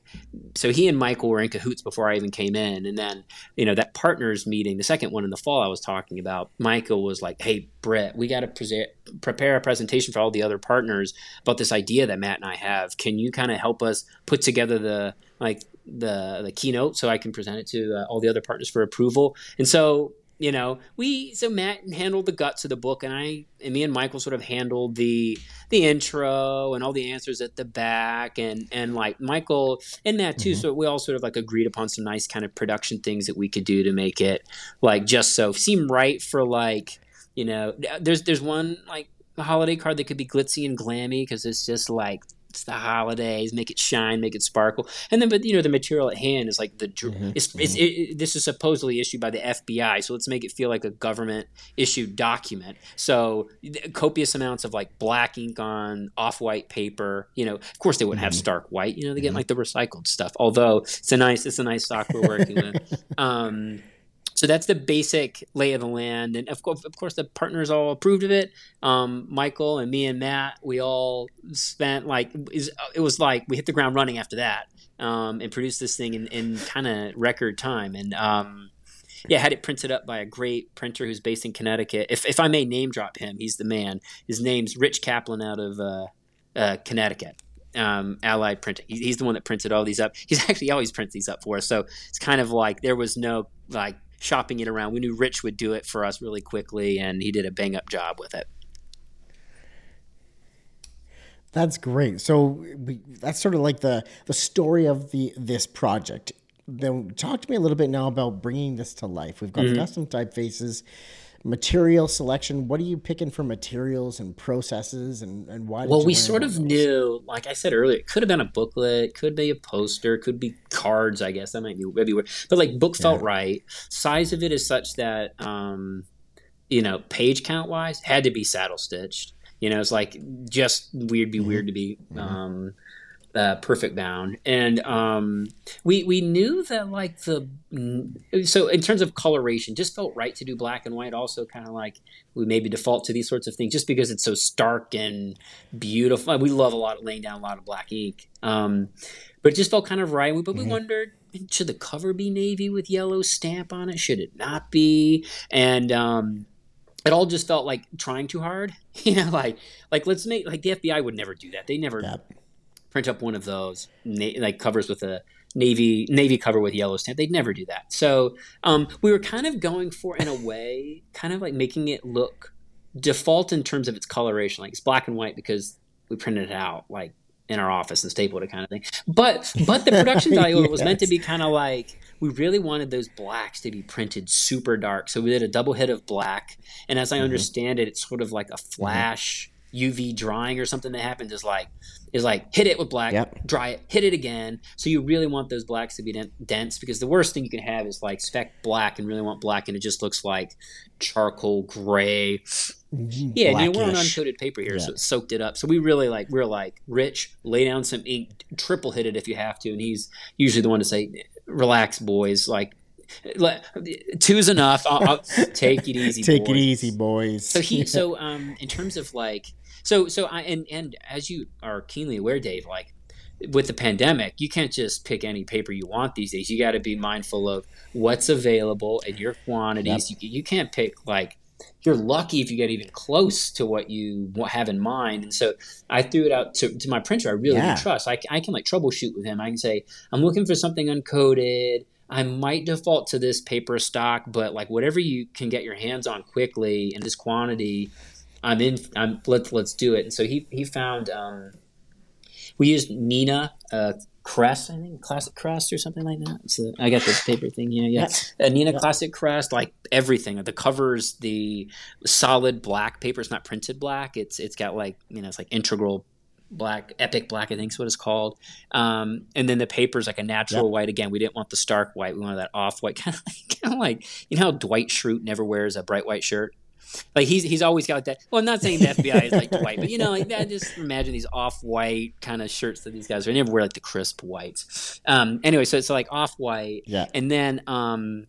so he and Michael were in cahoots before I even came in, and then you know that partners meeting, the second one in the fall I was talking about. Michael was like, "Hey, Britt, we got to pre- prepare a presentation for all the other partners about this idea that Matt and I have. Can you kind of help us put together the like the the keynote so I can present it to uh, all the other partners for approval. And so you know we so Matt handled the guts of the book, and I and me and Michael sort of handled the the intro and all the answers at the back, and and like Michael and Matt too. Mm-hmm. So we all sort of like agreed upon some nice kind of production things that we could do to make it like just so seem right for like you know there's there's one like holiday card that could be glitzy and glammy because it's just like it's the holidays, make it shine, make it sparkle. And then, but you know, the material at hand is like the. Mm-hmm. It's, it's mm-hmm. it, this is supposedly issued by the FBI, so let's make it feel like a government issued document. So copious amounts of like black ink on off white paper. You know, of course they wouldn't have mm-hmm. stark white. You know, they get mm-hmm. like the recycled stuff. Although it's a nice, it's a nice stock we're working with. [laughs] Um, so that's the basic lay of the land, and of course, of course, the partners all approved of it. Um, Michael and me and Matt, we all spent like it was like we hit the ground running after that, um, and produced this thing in, in kind of record time. And um, yeah, had it printed up by a great printer who's based in Connecticut. If if I may name drop him, he's the man. His name's Rich Kaplan out of uh, uh, Connecticut um, Allied Printing. He's the one that printed all these up. He's [laughs] actually always prints these up for us. So it's kind of like there was no like shopping it around. We knew Rich would do it for us really quickly, and he did a bang up job with it.
That's great. So we, that's sort of like the the story of the this project. Then talk to me a little bit now about bringing this to life. We've got mm-hmm. custom typefaces. Material selection. What are you picking for materials and processes, and and why?
well, we sort of those? knew, like I said earlier, it could have been a booklet, could be a poster, could be cards. I guess that might be maybe, but like book felt yeah. right. Size of it is such that, um, you know, page count wise, had to be saddle stitched. You know, it's like just weird, be mm-hmm. weird to be. Mm-hmm. Uh, perfect bound. And um, we we knew that like the so in terms of coloration just felt right to do black and white also kind of like we maybe default to these sorts of things just because it's so stark and beautiful. We love a lot of laying down a lot of black ink. Um, but it just felt kind of right. But we mm-hmm. wondered should the cover be navy with yellow stamp on it? Should it not be? And um, it all just felt like trying too hard. [laughs] You know like like let's make like the fbi would never do that. They never yep print up one of those na- like covers with a navy navy cover with yellow stamp. They'd never do that. So um, we were kind of going for in a way, kind of like making it look default in terms of its coloration. Like it's black and white because we printed it out like in our office and stapled it kind of thing. But but the production [laughs] value yes. was meant to be kind of like we really wanted those blacks to be printed super dark. So we did a double hit of black. And as I mm-hmm. understand it, it's sort of like a flash UV drying or something that happens is like is like hit it with black, yep. dry it, hit it again. So you really want those blacks to be dense because the worst thing you can have is like spec black and really want black and it just looks like charcoal gray. Mm-hmm. Yeah, you know, we're on uncoated paper here, yeah. so it soaked it up. So we really like we're like Rich, lay down some ink, triple hit it if you have to, and he's usually the one to say, "Relax, boys." Like two's enough. I'll, I'll [laughs] take it easy.
take
boys.
it easy, boys.
So he, [laughs] so um, in terms of like so so I and and as you are keenly aware, Dave, like with the pandemic, you can't just pick any paper you want these days. You got to be mindful of what's available and your quantities. Yep. You, you can't pick like you're lucky if you get even close to what you have in mind. And so I threw it out to, to my printer. I really yeah. trust. I, I can like troubleshoot with him. I can say, I'm looking for something uncoated. I might default to this paper stock, but like whatever you can get your hands on quickly in this quantity, I'm in. I'm let's let's do it. And so he he found um, we used Neenah uh, Crest, I think Classic Crest or something like that. So I got this paper thing. Yeah, yeah. Uh, Neenah Classic Crest, like everything. The covers, the solid black paper. It's not printed black. It's it's got like you know it's like integral black epic black i think is what it's called um, and then the paper is like a natural yep. white again we didn't want the stark white we wanted that off white [laughs] kind of like, kind of like you know how dwight schrute never wears a bright white shirt like he's he's always got that. Well, I'm not saying the FBI is like white, but you know, like I just imagine these off white kind of shirts that these guys wear. They never wear like the crisp whites. Um, anyway, so it's like off white,
yeah,
and then um,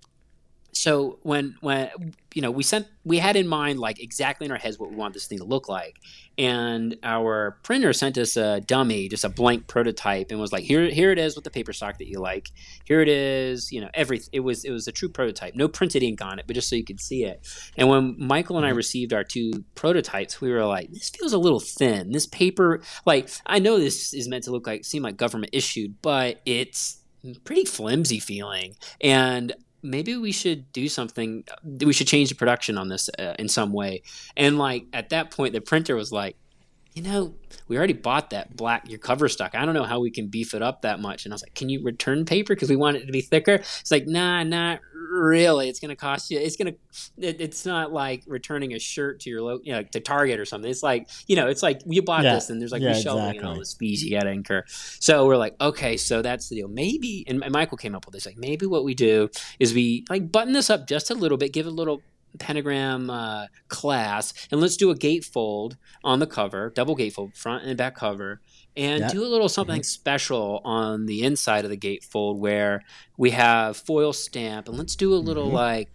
so when when you know we sent we had in mind like exactly in our heads what we want this thing to look like. And our printer sent us a dummy just a blank prototype and was like here here it is with the paper stock that you like. Here it is you know every it was it was a true prototype. No printed ink on it but just so you could see it. And when michael and i mm-hmm. received our two prototypes we were like this feels a little thin. This paper like i know this is meant to look like seem like government issued but it's pretty flimsy feeling. And maybe we should do something we should change the production on this uh, in some way. And like at that point the printer was like you know we already bought that black your cover stock. I don't know how we can beef it up that much. And i was like can you return paper? Because we want it to be thicker. It's like nah not really. It's going to cost you it's going to it, it's not like returning a shirt to your local you know to target or something. It's like you know it's like you bought yeah. this and there's like yeah, reshelving exactly. and all this fees you got to incur. So we're like okay so that's the deal. Maybe and michael came up with this like maybe what we do is we like button this up just a little bit give it a little pentagram uh, class and let's do a gatefold on the cover double gatefold front and back cover and yep. do a little something mm-hmm. special on the inside of the gatefold where we have foil stamp and let's do a little mm-hmm. like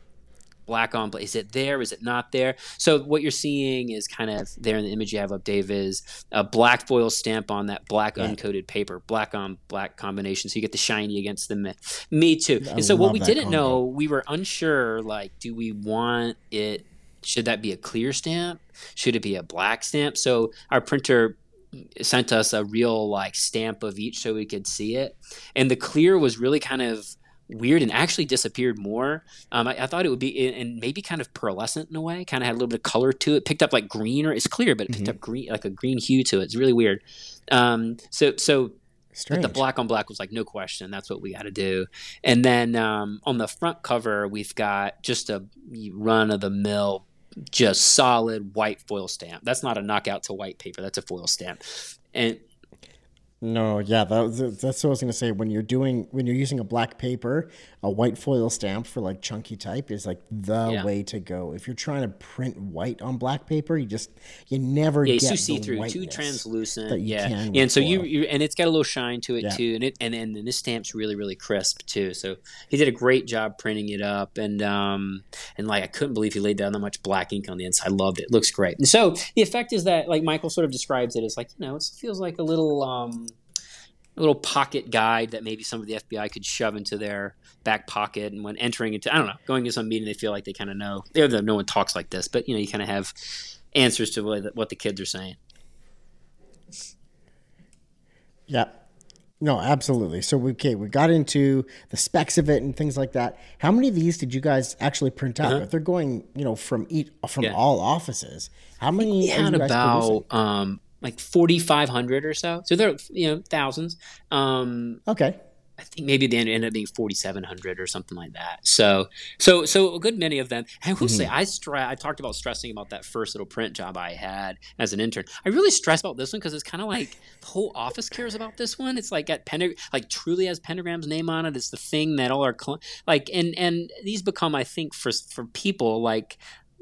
black on black. Is it there? Is it not there? So what you're seeing is kind of there in the image you have up, Dave, is a black foil stamp on that black yeah. uncoated paper, black on black combination. So you get the shiny against the me too. I and so what we didn't combo. know, we were unsure. Like, do we want it? Should that be a clear stamp? Should it be a black stamp? So our printer sent us a real like stamp of each so we could see it. And the clear was really kind of weird and actually disappeared more. Um, I, I, thought it would be and maybe kind of pearlescent in a way, kind of had a little bit of color to it. Picked up like green or it's clear, but it picked mm-hmm. up green like a green hue to it. It's really weird. Um, so so But the black on black was like no question. That's what we got to do. And then um, on the front cover, we've got just a run of the mill, just solid white foil stamp. That's not a knockout to white paper. That's a foil stamp. And
no, yeah, that, that's what I was going to say. When you're doing, when you're using a black paper, a white foil stamp for like chunky type is like the yeah. way to go. If you're trying to print white on black paper, you just you never
yeah,
get
too see through, too translucent. yeah, and so you, you, and it's got a little shine to it yeah. too, and it and and and this stamp's really really crisp too. So he did a great job printing it up, and um and like I couldn't believe he laid down that much black ink on the inside. I loved it. it looks great. And so the effect is that like Michael sort of describes it as like you know it feels like a little um little pocket guide that maybe some of the FBI could shove into their back pocket. And when entering into, I don't know, going to some meeting, they feel like they kind of know. No one talks like this, but you know, you kind of have answers to what the kids are saying.
Yeah. No, absolutely. So we okay, we got into the specs of it and things like that. How many of these did you guys actually print out? Uh-huh. If they're going, you know, from each from yeah. all offices, how many?
We had about um, like 4,500 or so. So they're, you know, thousands. Um,
okay.
I think maybe they ended up being 4,700 or something like that. So, so, so a good many of them. I will mm-hmm. say, I stre- I talked about stressing about that first little print job I had as an intern. I really stress about this one because it's kind of like the whole office cares about this one. It's like got pentag- like truly has Pentagram's name on it. It's the thing that all our cl- like, and and these become, I think, for for people like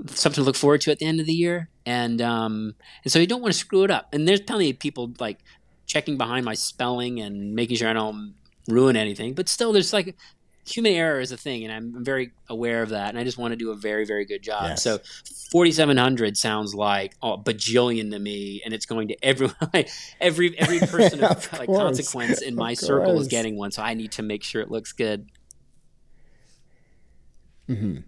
something to look forward to at the end of the year, and um, and so you don't want to screw it up. And there's plenty of people like checking behind my spelling and making sure I don't ruin anything. But still, there's like human error is a thing, and I'm very aware of that. And I just want to do a very very good job. Yes. So 4,700 sounds like oh, bajillion to me, and it's going to everyone. [laughs] every every [laughs] person of, of like consequence in my circle is getting one. So I need to make sure it looks good.
Hmm.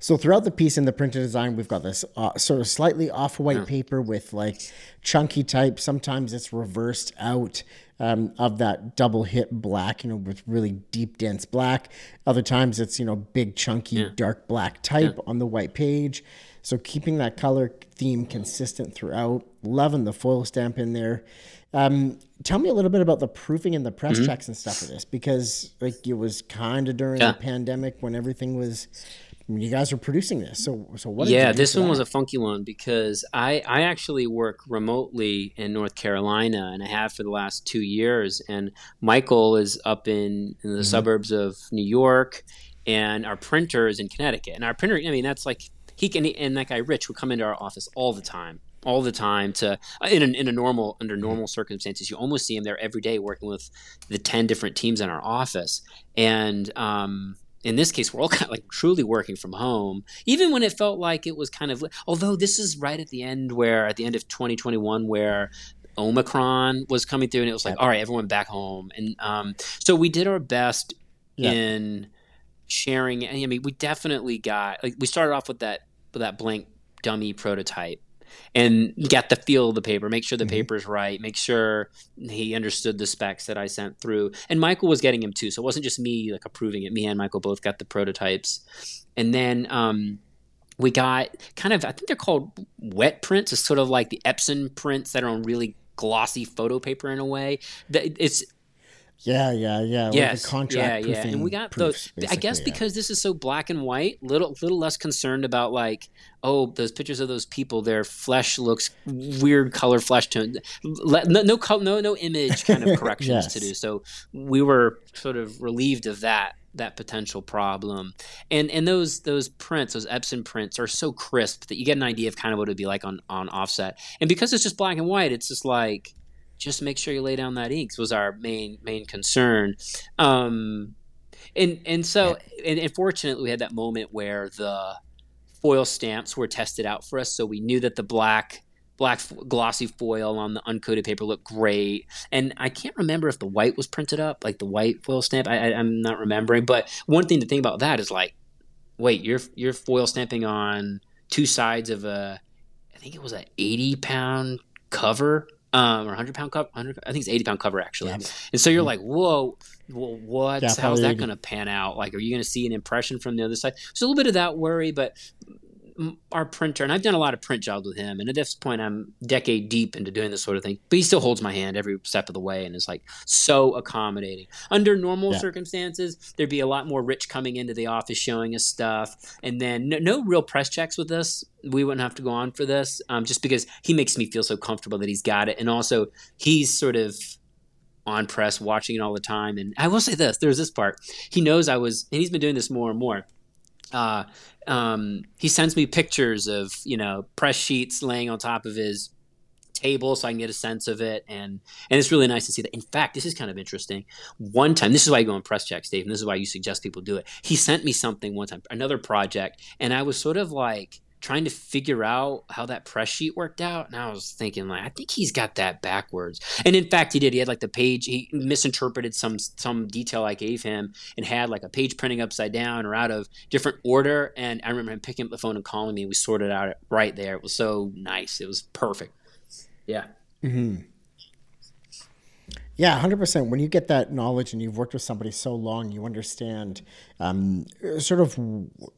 So throughout the piece in the printed design, we've got this uh, sort of slightly off-white yeah. paper with like chunky type. Sometimes it's reversed out um, of that double hit black, you know, with really deep, dense black. Other times it's you know big, chunky, yeah. dark black type yeah. on the white page. So keeping that color theme consistent throughout. Loving the foil stamp in there. Um, tell me a little bit about the proofing and the press mm-hmm. checks and stuff of this because like it was kind of during the pandemic when everything was you guys are producing this. So, so what?
Yeah, this one that? was a funky one because I I actually work remotely in North Carolina, and I have for the last two years. And Michael is up in, in the mm-hmm. suburbs of New York, and our printer is in Connecticut. And our printer, I mean, that's like he can and that guy Rich would come into our office all the time all the time to in a, in a normal under mm-hmm. normal circumstances you almost see him there every day working with the 10 different teams in our office and um, in this case, we're all kind of like truly working from home, even when it felt like it was kind of. Although this is right at the end, where at the end of 2021, where Omicron was coming through, and it was like, all right, everyone back home, and um, so we did our best yeah. in sharing. I mean, we definitely got like we started off with that with that blank dummy prototype and get the feel of the paper, make sure the mm-hmm. paper's right, make sure he understood the specs that I sent through. And Michael was getting him too, so it wasn't just me like approving it. Me and Michael both got the prototypes, and then um, we got kind of I think they're called wet prints. It's sort of like the Epson prints that are on really glossy photo paper in a way. That it's
yeah, yeah, yeah.
Yes, like yeah, yeah. And we got
proofs,
those. I guess yeah. because this is so black and white, little little less concerned about like, oh, those pictures of those people, their flesh looks weird color flesh tone. No, no, no, no image kind of [laughs] corrections yes. to do. So we were sort of relieved of that that potential problem. And and those those prints, those Epson prints, are so crisp that you get an idea of kind of what it'd be like on on offset. And because it's just black and white, it's just like just make sure you lay down that ink was our main main concern. Um, and and so and, and fortunately we had that moment where the foil stamps were tested out for us, so we knew that the black black glossy foil on the uncoated paper looked great. And I can't remember if the white was printed up, like the white foil stamp. I, I, am not remembering. But one thing to think about that is like, wait, you're you're foil stamping on two sides of a, I think it was an 80 pound cover um, or 100 pound cover. 100, I think it's 80 pound cover actually. Yeah. And so you're mm-hmm. like, whoa, well, what? Yeah, How's that going to pan out? Like, are you going to see an impression from the other side? So a little bit of that worry, but our printer, and I've done a lot of print jobs with him. And at this point, I'm decade deep into doing this sort of thing. But he still holds my hand every step of the way, and is like so accommodating. Under normal yeah. circumstances, there'd be a lot more Rich coming into the office showing us stuff, and then no, no real press checks with us. We wouldn't have to go on for this, um, just because he makes me feel so comfortable that he's got it, and also he's sort of on press watching it all the time. And I will say this: there's this part. He knows I was, and he's been doing this more and more uh, um, he sends me pictures of you know press sheets laying on top of his table so I can get a sense of it and and it's really nice to see that. In fact, this is kind of interesting. One time, this is why I go on press checks, Dave, and this is why you suggest people do it. He sent me something one time, another project, and I was sort of like trying to figure out how that press sheet worked out. And I was thinking, like, I think he's got that backwards. And in fact, he did. He had like the page, he misinterpreted some some detail I gave him and had like a page printing upside down or out of different order. And I remember him picking up the phone and calling me. and We sorted out it right there. It was so nice. It was perfect. Yeah.
Mm-hmm. Yeah, hundred percent. When you get that knowledge and you've worked with somebody so long, you understand um, sort of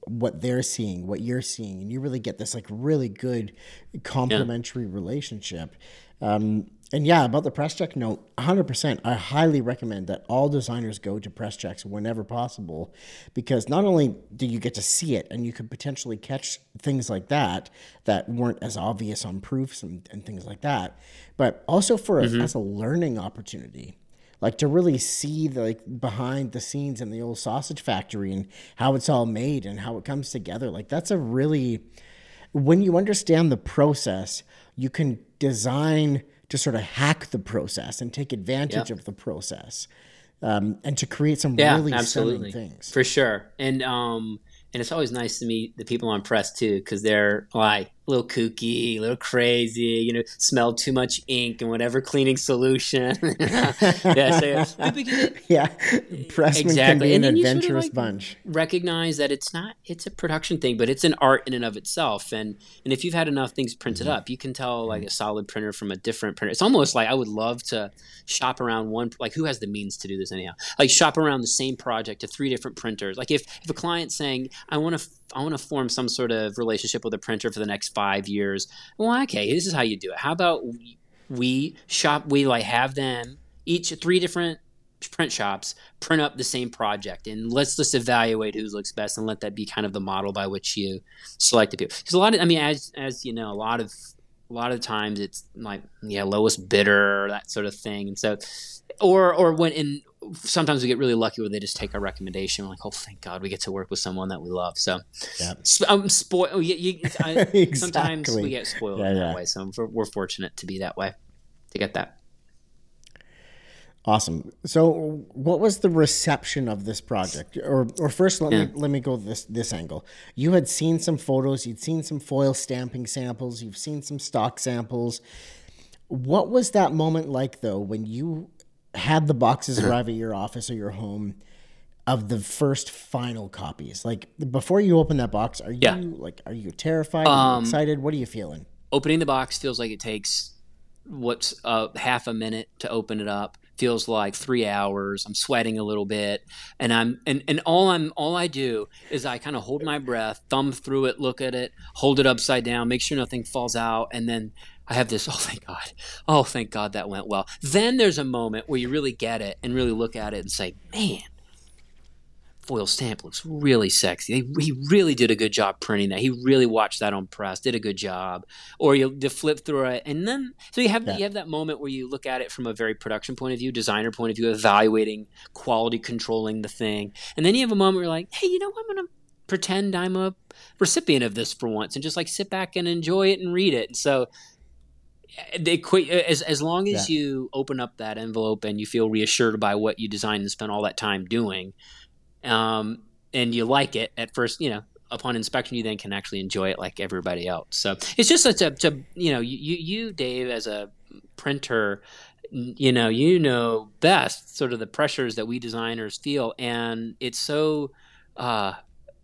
what they're seeing, what you're seeing, and you really get this like really good complementary yeah. relationship. Um, and yeah, about the press check note, 100%. I highly recommend that all designers go to press checks whenever possible because not only do you get to see it and you could potentially catch things like that that weren't as obvious on proofs and, and things like that, but also for mm-hmm. a, as a learning opportunity. Like to really see the like behind the scenes in the old sausage factory and how it's all made and how it comes together. Like that's a really when you understand the process, you can design to sort of hack the process and take advantage yep. of the process um, and to create some yeah, really absolutely. things.
For sure. And um, and it's always nice to meet the people on press too because they're like a little kooky, a little crazy, you know, smell too much ink and whatever cleaning solution. [laughs] yeah, so, [laughs]
yeah, pressmen exactly. can be an adventurous sort of like bunch.
Recognize that it's not it's a production thing, but it's an art in and of itself. And and if you've had enough things printed mm-hmm. up, you can tell like a solid printer from a different printer. It's almost like I would love to shop around one like who has the means to do this anyhow? Like shop around the same project to three different printers. Like if if a client's saying I want to I want to form some sort of relationship with a printer for the next five years. Well, okay, this is how you do it. How about we shop? We like have them each three different print shops print up the same project and let's just evaluate who looks best and let that be kind of the model by which you select the people because a lot of i mean as as you know a lot of a lot of times it's like yeah lowest bidder that sort of thing and so or or when in sometimes we get really lucky where they just take our recommendation. We're like, oh, thank God, we get to work with someone that we love. So, yeah. I'm um, spoiled. Oh, you, you, [laughs] exactly. Sometimes we get spoiled yeah, that way. So we're fortunate to be that way, to get that.
Awesome. So, what was the reception of this project? Or, or first, let yeah. me let me go this this angle. You had seen some photos. You'd seen some foil stamping samples. You've seen some stock samples. What was that moment like, though, when you had the boxes uh-huh. arrive at your office or your home of the first final copies? Like before you open that box, are you yeah. like are you terrified? Are you um, excited? What are you feeling?
Opening the box feels like it takes what's uh, half a minute to open it up. Feels like three hours. I'm sweating a little bit, and I'm and, and all I'm all I do is I kind of hold my breath, thumb through it, look at it, hold it upside down, make sure nothing falls out, and then I have this, [laughs] oh, thank God. Oh, thank God that went well. Then there's a moment where you really get it and really look at it and say, man, foil stamp looks really sexy. He really did a good job printing that. He really watched that on press, did a good job. Or you flip through it, and then so you have yeah. you have that moment where you look at it from a very production point of view, designer point of view, evaluating quality, controlling the thing, and then you have a moment where you're like, hey, you know, I'm gonna pretend I'm a recipient of this for once, and just like sit back and enjoy it and read it. And so they quit as as long as yeah. you open up that envelope and you feel reassured by what you designed and spent all that time doing, um, and you like it at first, you know, upon inspection, you then can actually enjoy it like everybody else. So it's just such a, to, you know, you you Dave as a printer, you know, you know best sort of the pressures that we designers feel, and it's so. Uh,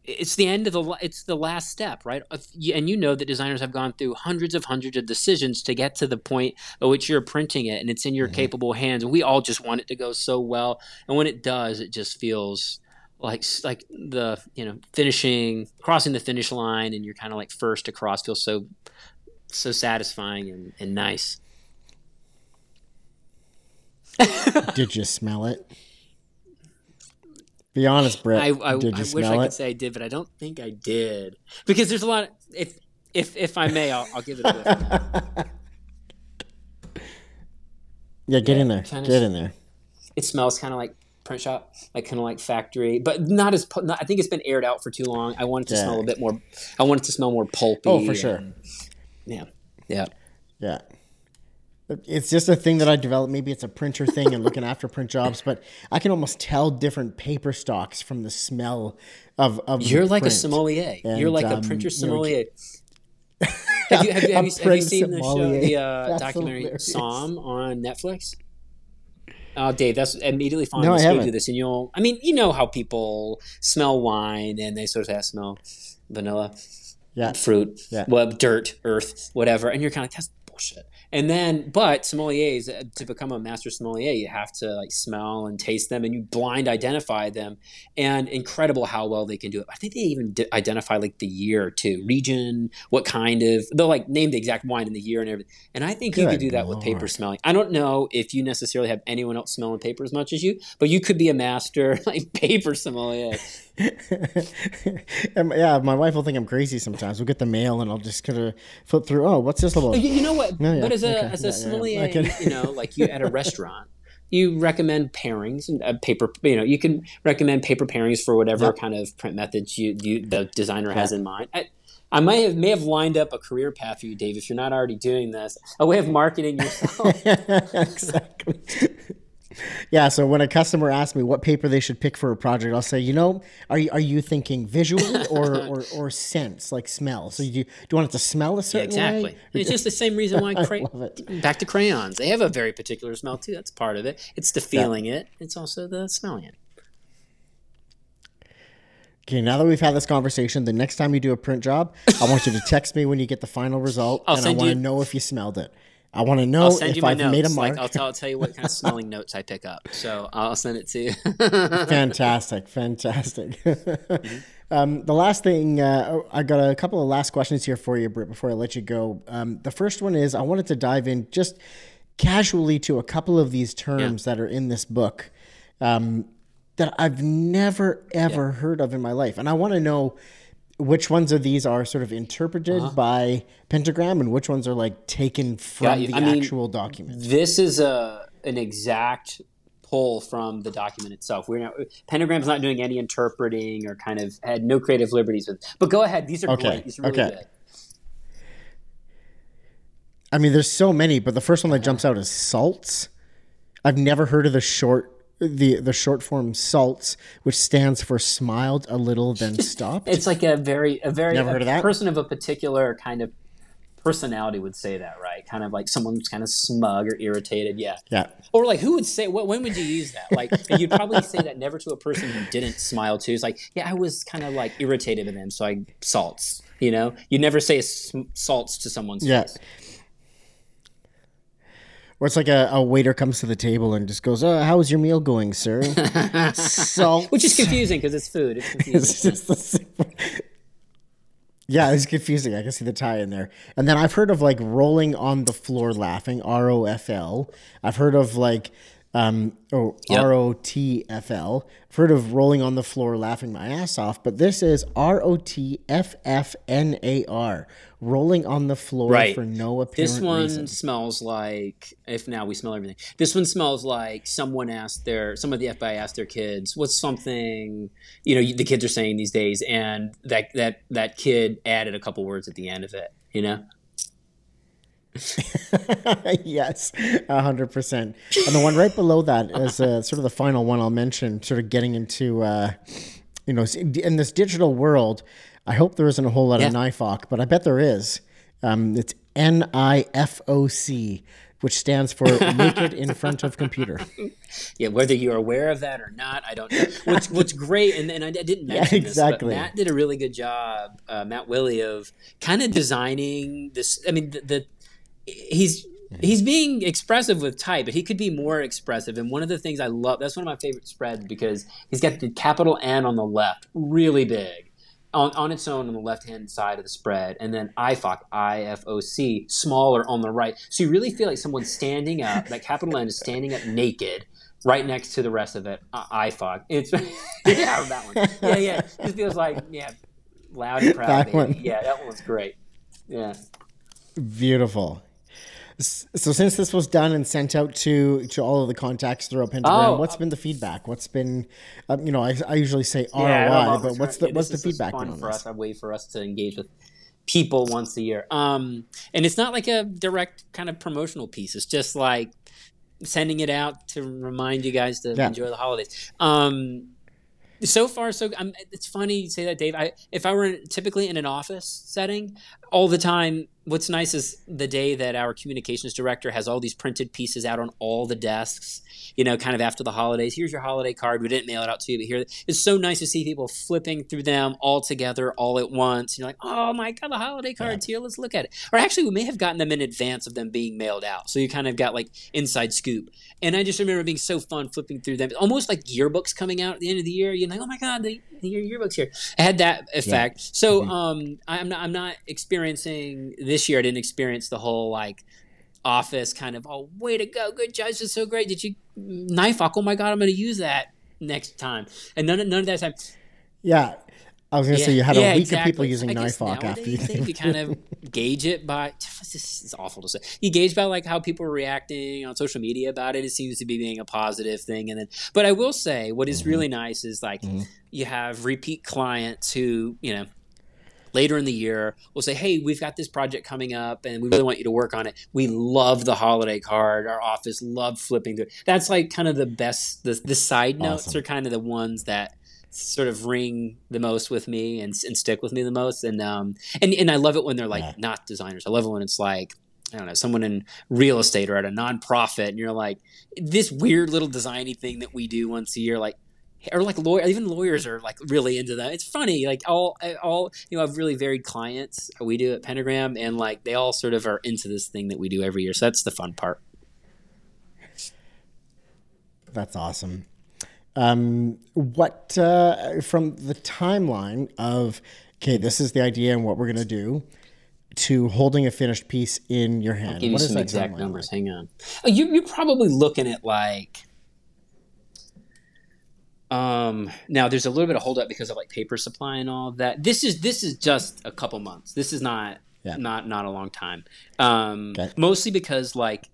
it's the end of the it's the last step right? And you know that designers have gone through hundreds of hundreds of decisions to get to the point at which you're printing it and it's in your mm-hmm. capable hands. And we all just want it to go so well. And when it does it just feels like like the you know finishing crossing the finish line and you're kind of like first across feels so so satisfying and, and nice.
Did you smell it be honest brett
i, I, I wish i
it
could say i did but i don't think i did because there's a lot of, if if if i may i'll, I'll give it a whiff [laughs]
yeah get
Yeah,
in there get in there
it smells kind of like print shop, like kind of like factory, but not as. Not, I think it's been aired out for too long. I want it to
Yeah.
smell a bit more. I want it to smell more pulpy.
Oh, for sure.
and- yeah, yeah.
Yeah. It's just a thing that I developed. Maybe it's a printer thing and looking after print jobs, but I can almost tell different paper stocks from the smell of. of
You're like a
print.
sommelier.
And,
You're like
um,
a printer
you know,
sommelier. [laughs] have you have you, have you, have you seen the show, the uh, [laughs] documentary
hilarious.
Somm on Netflix? Oh, Dave, that's immediately following
No, I
this. Go do this, and you'll. I mean, you know how people smell wine, and they sort of smell vanilla.
Yeah.
fruit,
Yeah.
well, dirt, earth, whatever, and you're kind of like that's bullshit. And then, but sommeliers uh, to become a master sommelier, you have to like smell and taste them, and you blind identify them. And incredible how well they can do it. I think they even d- identify like the year too, region, what kind of they'll like name the exact wine and the year and everything. And I think you
Good
could do that with paper smelling. I don't know if you necessarily have anyone else smelling paper as much as you, but you could be a master [laughs] like paper sommelier. [laughs]
Yeah, my wife will think I'm crazy sometimes. We'll get the mail and I'll just kind of flip through. Oh, what's this about?
You, you know what?
No, yeah,
but as a
okay,
as a
yeah, yeah,
sommelier,
I
you know, like you at a [laughs] restaurant, you recommend pairings and uh, paper. You know, you can recommend paper pairings for whatever kind of print methods you, you the designer has in mind. I, I might have may have lined up a career path for you, Dave, if you're not already doing this. A way of marketing yourself. [laughs]
exactly. Yeah, so when a customer asks me what paper they should pick for a project, I'll say, you know, are you, are you thinking visual [laughs] or, or, or sense, like smell? So you, do you want it to smell a certain
exactly.
way? Exactly.
It's just the same reason why [laughs] cray-
love it.
back to crayons. They have a very particular smell too. That's part of it. It's the feeling it. It's also the smelling it.
Okay, now that we've had this conversation, the next time you do a print job, I want you to text me when you get the final result,
I'll
and I want to
you-
know if you smelled it. I want to know
I'll send
if
you my
I've
notes.
made a
Like
mark.
I'll tell, I'll tell you what kind of [laughs] smelling notes I pick up. So I'll send it to you.
fantastic, fantastic. [laughs] um, the last thing, uh, I got a couple of last questions here for you, Britt, before I let you go. Um, the first one is I wanted to dive in just casually to a couple of these terms that are in this book um, that I've never ever heard of in my life, and I want to know which ones of these are sort of interpreted
Uh-huh.
by pentagram and which ones are like taken from the
I mean,
actual document.
this is a an exact pull from the document itself. We're not Pentagram's not doing any interpreting or kind of had no creative liberties with. But go ahead. These are
Okay,
great. These are really
okay.
good.
I mean, there's so many, but the first one that jumps out is salts. I've never heard of the short the the short form salts, which stands for smiled a little then [laughs] stopped.
It's like a very a very
Never
a
heard of that?
person of a particular kind of personality would say that, right? Kind of like someone who's kind of smug or irritated. Yeah.
yeah.
Or like, who would say? What, when would you use that? Like, you'd probably say that never to a person who didn't smile too. It's like, yeah, I was kind of like irritated with them, so I salts. You know, you never say salts to someone's
Yeah.
face.
Or it's like a, a waiter comes to the table and just goes, oh, "How is your meal going, sir?" [laughs] Salt,
which is confusing because it's food. It's [laughs] confusing.
It's Yeah, it's confusing. I can see the tie in there. And then I've heard of like rolling on the floor laughing, R O F L. I've heard of like um oh
Yep.
R O T F L. I've heard of rolling on the floor laughing my ass off, but this is R O T F F N A R. Rolling on the floor
Right.
for no apparent reason.
This one
reason.
smells like if now we smell everything. This one smells like someone asked their some of the FBI asked their kids, "What's something you know the kids are saying these days?" And that that that kid added a couple words at the end of it. You know, [laughs]
yes, a hundred percent. And the one right below that is uh, sort of the final one I'll mention. Sort of getting into, uh, you know, in this digital world. I hope there isn't a whole lot
Yeah.
of NIFOC, but I bet there is. Um, it's N I F O C, which stands for [laughs] Naked in Front of Computer.
yeah. Whether you're aware of that or not, I don't know. What's what's great, and, and I didn't [laughs] mention
exactly.
this, but Matt did a really good job, uh, Matt Willey, of kind of designing this. I mean, the, the he's he's being expressive with type, but he could be more expressive. And one of the things I love, that's one of my favorite spreads because he's got the capital N on the left, really big. On, on its own on the left hand side of the spread, and then IFOC, I F O C, smaller on the right. So you really feel like someone's standing up, that capital N is standing up naked, right next to the rest of it. Uh, I IFOC. It's [laughs] yeah, that one. Yeah, yeah. It feels like yeah, loud and [laughs] proud. That. Yeah, that one was great. Yeah.
Beautiful. So since this was done and sent out to to all of the contacts through Pentagram, oh, what's been the feedback? What's been, um, you know, I, I usually say ROI, yeah, but what's the what's the feedback
fun
on
for
this?
us? A way for us to engage with people once a year. Um, and it's not like a direct kind of promotional piece. It's just like sending it out to remind you guys to yeah. enjoy the holidays. Um, so far, so I'm, it's funny you say that, Dave. I if I were typically in an office setting, all the time what's nice is the day that our communications director has all these printed pieces out on all the desks you know kind of after the holidays. Here's your holiday card. We didn't mail it out to you but here it's so nice to see people flipping through them all together all at once. You're like oh my god the holiday cards yeah. here. Let's look at it. Or actually we may have gotten them in advance of them being mailed out. So you kind of got like inside scoop. And i just remember being so fun flipping through them almost like yearbooks coming out at the end of the year. You're like oh my god the, the yearbooks here. I had that effect. Yeah. so mm-hmm. um i'm not i'm not experiencing this this year I didn't experience the whole like office kind of oh way to go good judge is so great did you knife off? oh my god I'm going to use that next time and none of, none of that time
yeah I was gonna yeah, say you had yeah, a week exactly. of people using knife Knifehawk after you.
Think you kind of [laughs] gauge it by. [laughs] This is awful to say. You gauge by like how people are reacting on social media about it. It seems to be being a positive thing, and then. But I will say, what is mm-hmm. really nice is like mm-hmm. you have repeat clients who you know later in the year we'll say hey we've got this project coming up and we really want you to work on it. We love the holiday card. Our office love flipping through. That's like kind of the best the, the side notes awesome. are kind of the ones that sort of ring the most with me and, and stick with me the most. And um and, and i love it when they're like yeah. not designers. I love it when it's like I don't know, someone in real estate or at a nonprofit, and you're like, this weird little designy thing that we do once a year, like, or like lawyer, even lawyers are like really into that. It's funny, like all, all you know, I've really varied clients we do at Pentagram, and like they all sort of are into this thing that we do every year. So that's the fun part.
That's awesome. Um, what uh, from the timeline of okay, this is the idea and what we're gonna do to holding a finished piece in your hand.
I'll give
you
some exact numbers. Like? Hang on. Oh, you, you're probably looking at like um, now there's a little bit of holdup because of like paper supply and all of that. This is this is just a couple months. This is not yeah. not not a long time. Um, okay. mostly because like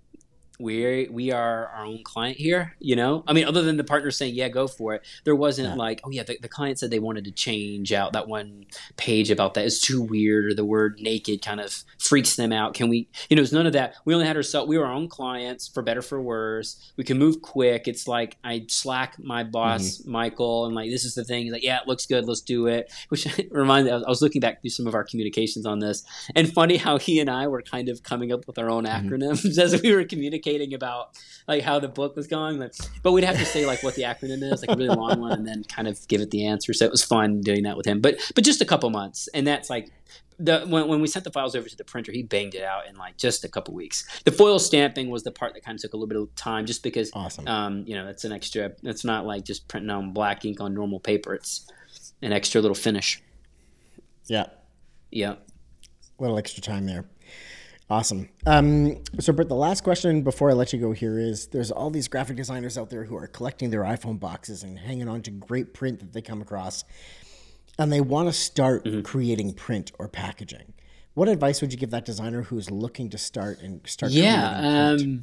we we are our own client here you know i mean other than the partner saying yeah go for it there wasn't yeah. like oh yeah the, the, client said they wanted to change out that one page about that is too weird or the word naked kind of freaks them out can we you know it's none of that we only had ourselves we were our own clients for better for worse we can move quick it's like i slack my boss mm-hmm. michael and like this is the thing he's like yeah it looks good let's do it which [laughs] reminded i was looking back through some of our communications on this and funny how he and i were kind of coming up with our own mm-hmm. acronyms mm-hmm. [laughs] as we were communicating communicating about like how the book was going, but, but we'd have to say like what the acronym is, like a really long one, and then kind of give it the answer. So it was fun doing that with him. But but just a couple months, and that's like the when, when we sent the files over to the printer, he banged it out in like just a couple weeks. The foil stamping was the part that kind of took a little bit of time, just because awesome. um, you know it's an extra. It's not like just printing on black ink on normal paper. It's an extra little finish.
Yeah.
Yeah.
A little extra time there. Awesome. Um, so, Britt, the last question before I let you go here is there's all these graphic designers out there who are collecting their iPhone boxes and hanging on to great print that they come across, and they want to start mm-hmm. creating print or packaging. What advice would you give that designer who's looking to start and start?
Yeah. Um,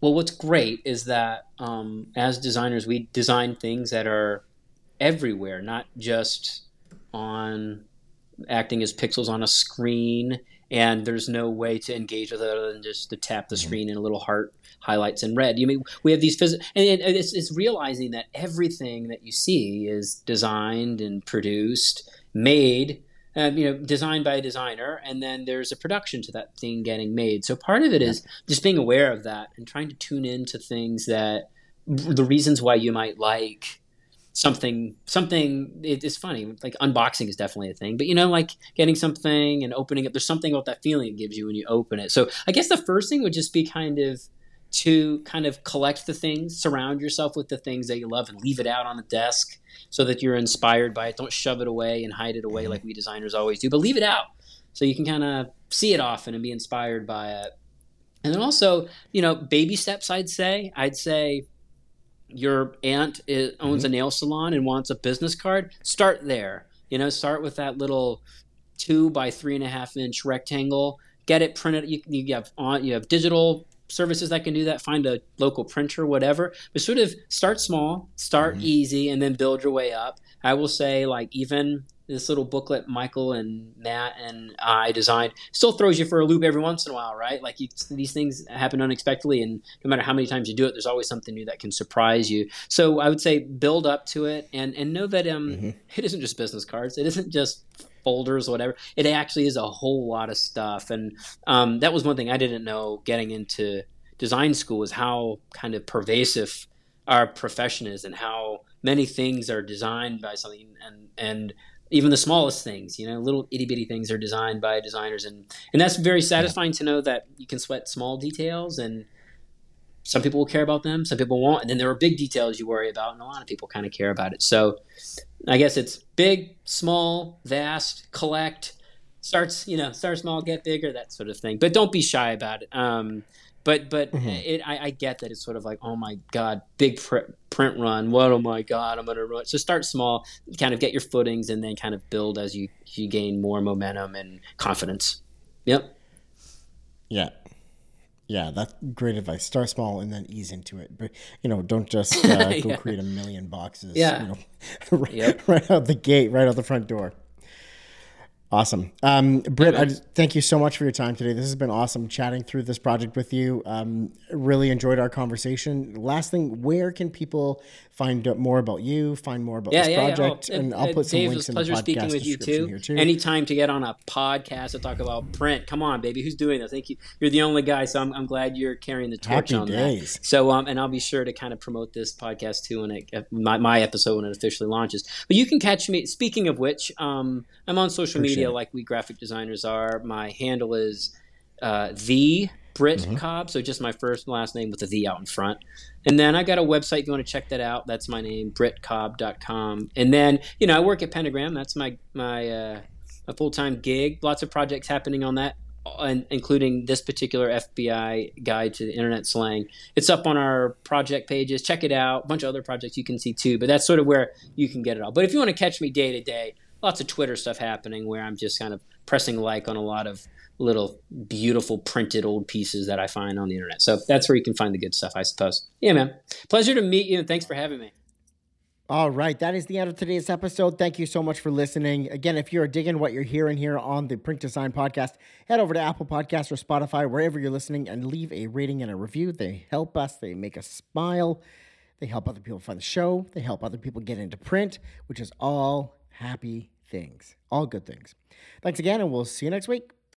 well, what's great is that um, as designers, we design things that are everywhere, not just on acting as pixels on a screen and there's no way to engage with it other than just to tap the mm-hmm. screen and a little heart highlights in red. You mean we have these physical, and it's, it's realizing that everything that you see is designed and produced, made. Uh, you know, designed by a designer, and then there's a production to that thing getting made. So part of it is just being aware of that and trying to tune into things that the reasons why you might like something something it's funny like unboxing is definitely a thing but you know like getting something and opening it there's something about that feeling it gives you when you open it. So i guess the first thing would just be kind of to kind of collect the things surround yourself with the things that you love and leave it out on the desk so that you're inspired by it. Don't shove it away and hide it away mm-hmm. like we designers always do but leave it out so you can kind of see it often and be inspired by it. And then also you know baby steps i'd say. I'd say your aunt is, owns mm-hmm. a nail salon and wants a business card, start there. You know, start with that little two by three and a half inch rectangle. Get it printed. You, you have on. You have digital services that can do that. Find a local printer, whatever. But sort of start small, start mm-hmm. easy, and then build your way up. I will say, like even this little booklet Michael and Matt and I designed still throws you for a loop every once in a while, right? Like you, these things happen unexpectedly, and no matter how many times you do it, there's always something new that can surprise you. So I would say build up to it and and know that um, mm-hmm. [laughs] it isn't just business cards, it isn't just folders, whatever. It actually is a whole lot of stuff, and um, that was one thing I didn't know getting into design school is how kind of pervasive our profession is and how many things are designed by something and and even the smallest things, you know, little itty bitty things are designed by designers, and and that's very satisfying yeah. to know that you can sweat small details, and some people will care about them, some people won't, and then there are big details you worry about, and a lot of people kind of care about it. So, I guess it's big, small, vast, collect, starts, you know, start small, get bigger, that sort of thing. But don't be shy about it. Um, but but mm-hmm. it, I, I, get that it's sort of like oh my god big pr- print run. What oh my god i'm gonna run. So start small kind of get your footings and then kind of build as you you gain more momentum and confidence. Yep.
Yeah. Yeah that's great advice. Start small and then ease into it. But you know don't just [laughs] uh, go yeah. create a million boxes
yeah.
you know, right, [laughs] yep. right out the gate right out the front door Awesome. Um, Britt, I just, thank you so much for your time today. This has been awesome chatting through this project with you. Um, really enjoyed our conversation. Last thing, where can people find more about you, find more about yeah, this yeah, project? Yeah. Oh, and I'll put some Dave, links in the podcast speaking with you too. Here too.
Anytime to get on a podcast to talk about print. Come on, baby. Who's doing this? Thank you. You're the only guy, so I'm, I'm glad you're carrying the torch
Happy
on
days.
that. So, um, and I'll be sure to kind of promote this podcast too when it, my, my episode when it officially launches. But you can catch me. Speaking of which, um, I'm on social Appreciate media it. like we graphic designers are. My handle is uh, the Britt mm-hmm. Cobb, so just my first and last name with a V out in front. And then I got a website if you want to check that out. That's my name, brittcobb.com. And then, you know, I work at Pentagram. That's my my uh, a full time gig. Lots of projects happening on that, including this particular FBI guide to the internet slang. It's up on our project pages. Check it out. A bunch of other projects you can see too. But that's sort of where you can get it all. But if you want to catch me day to day, lots of Twitter stuff happening where I'm just kind of pressing like on a lot of little beautiful printed old pieces that I find on the internet. So that's where you can find the good stuff, I suppose. Yeah, man. Pleasure to meet you and thanks for having me.
All right, that is the end of today's episode. Thank you so much for listening. Again, if you're digging what you're hearing here on the Print Design Podcast, head over to Apple Podcasts or Spotify, wherever you're listening, and leave a rating and a review. They help us, they make us smile, they help other people find the show, they help other people get into print, which is all happy things, all good things. Thanks again, and we'll see you next week.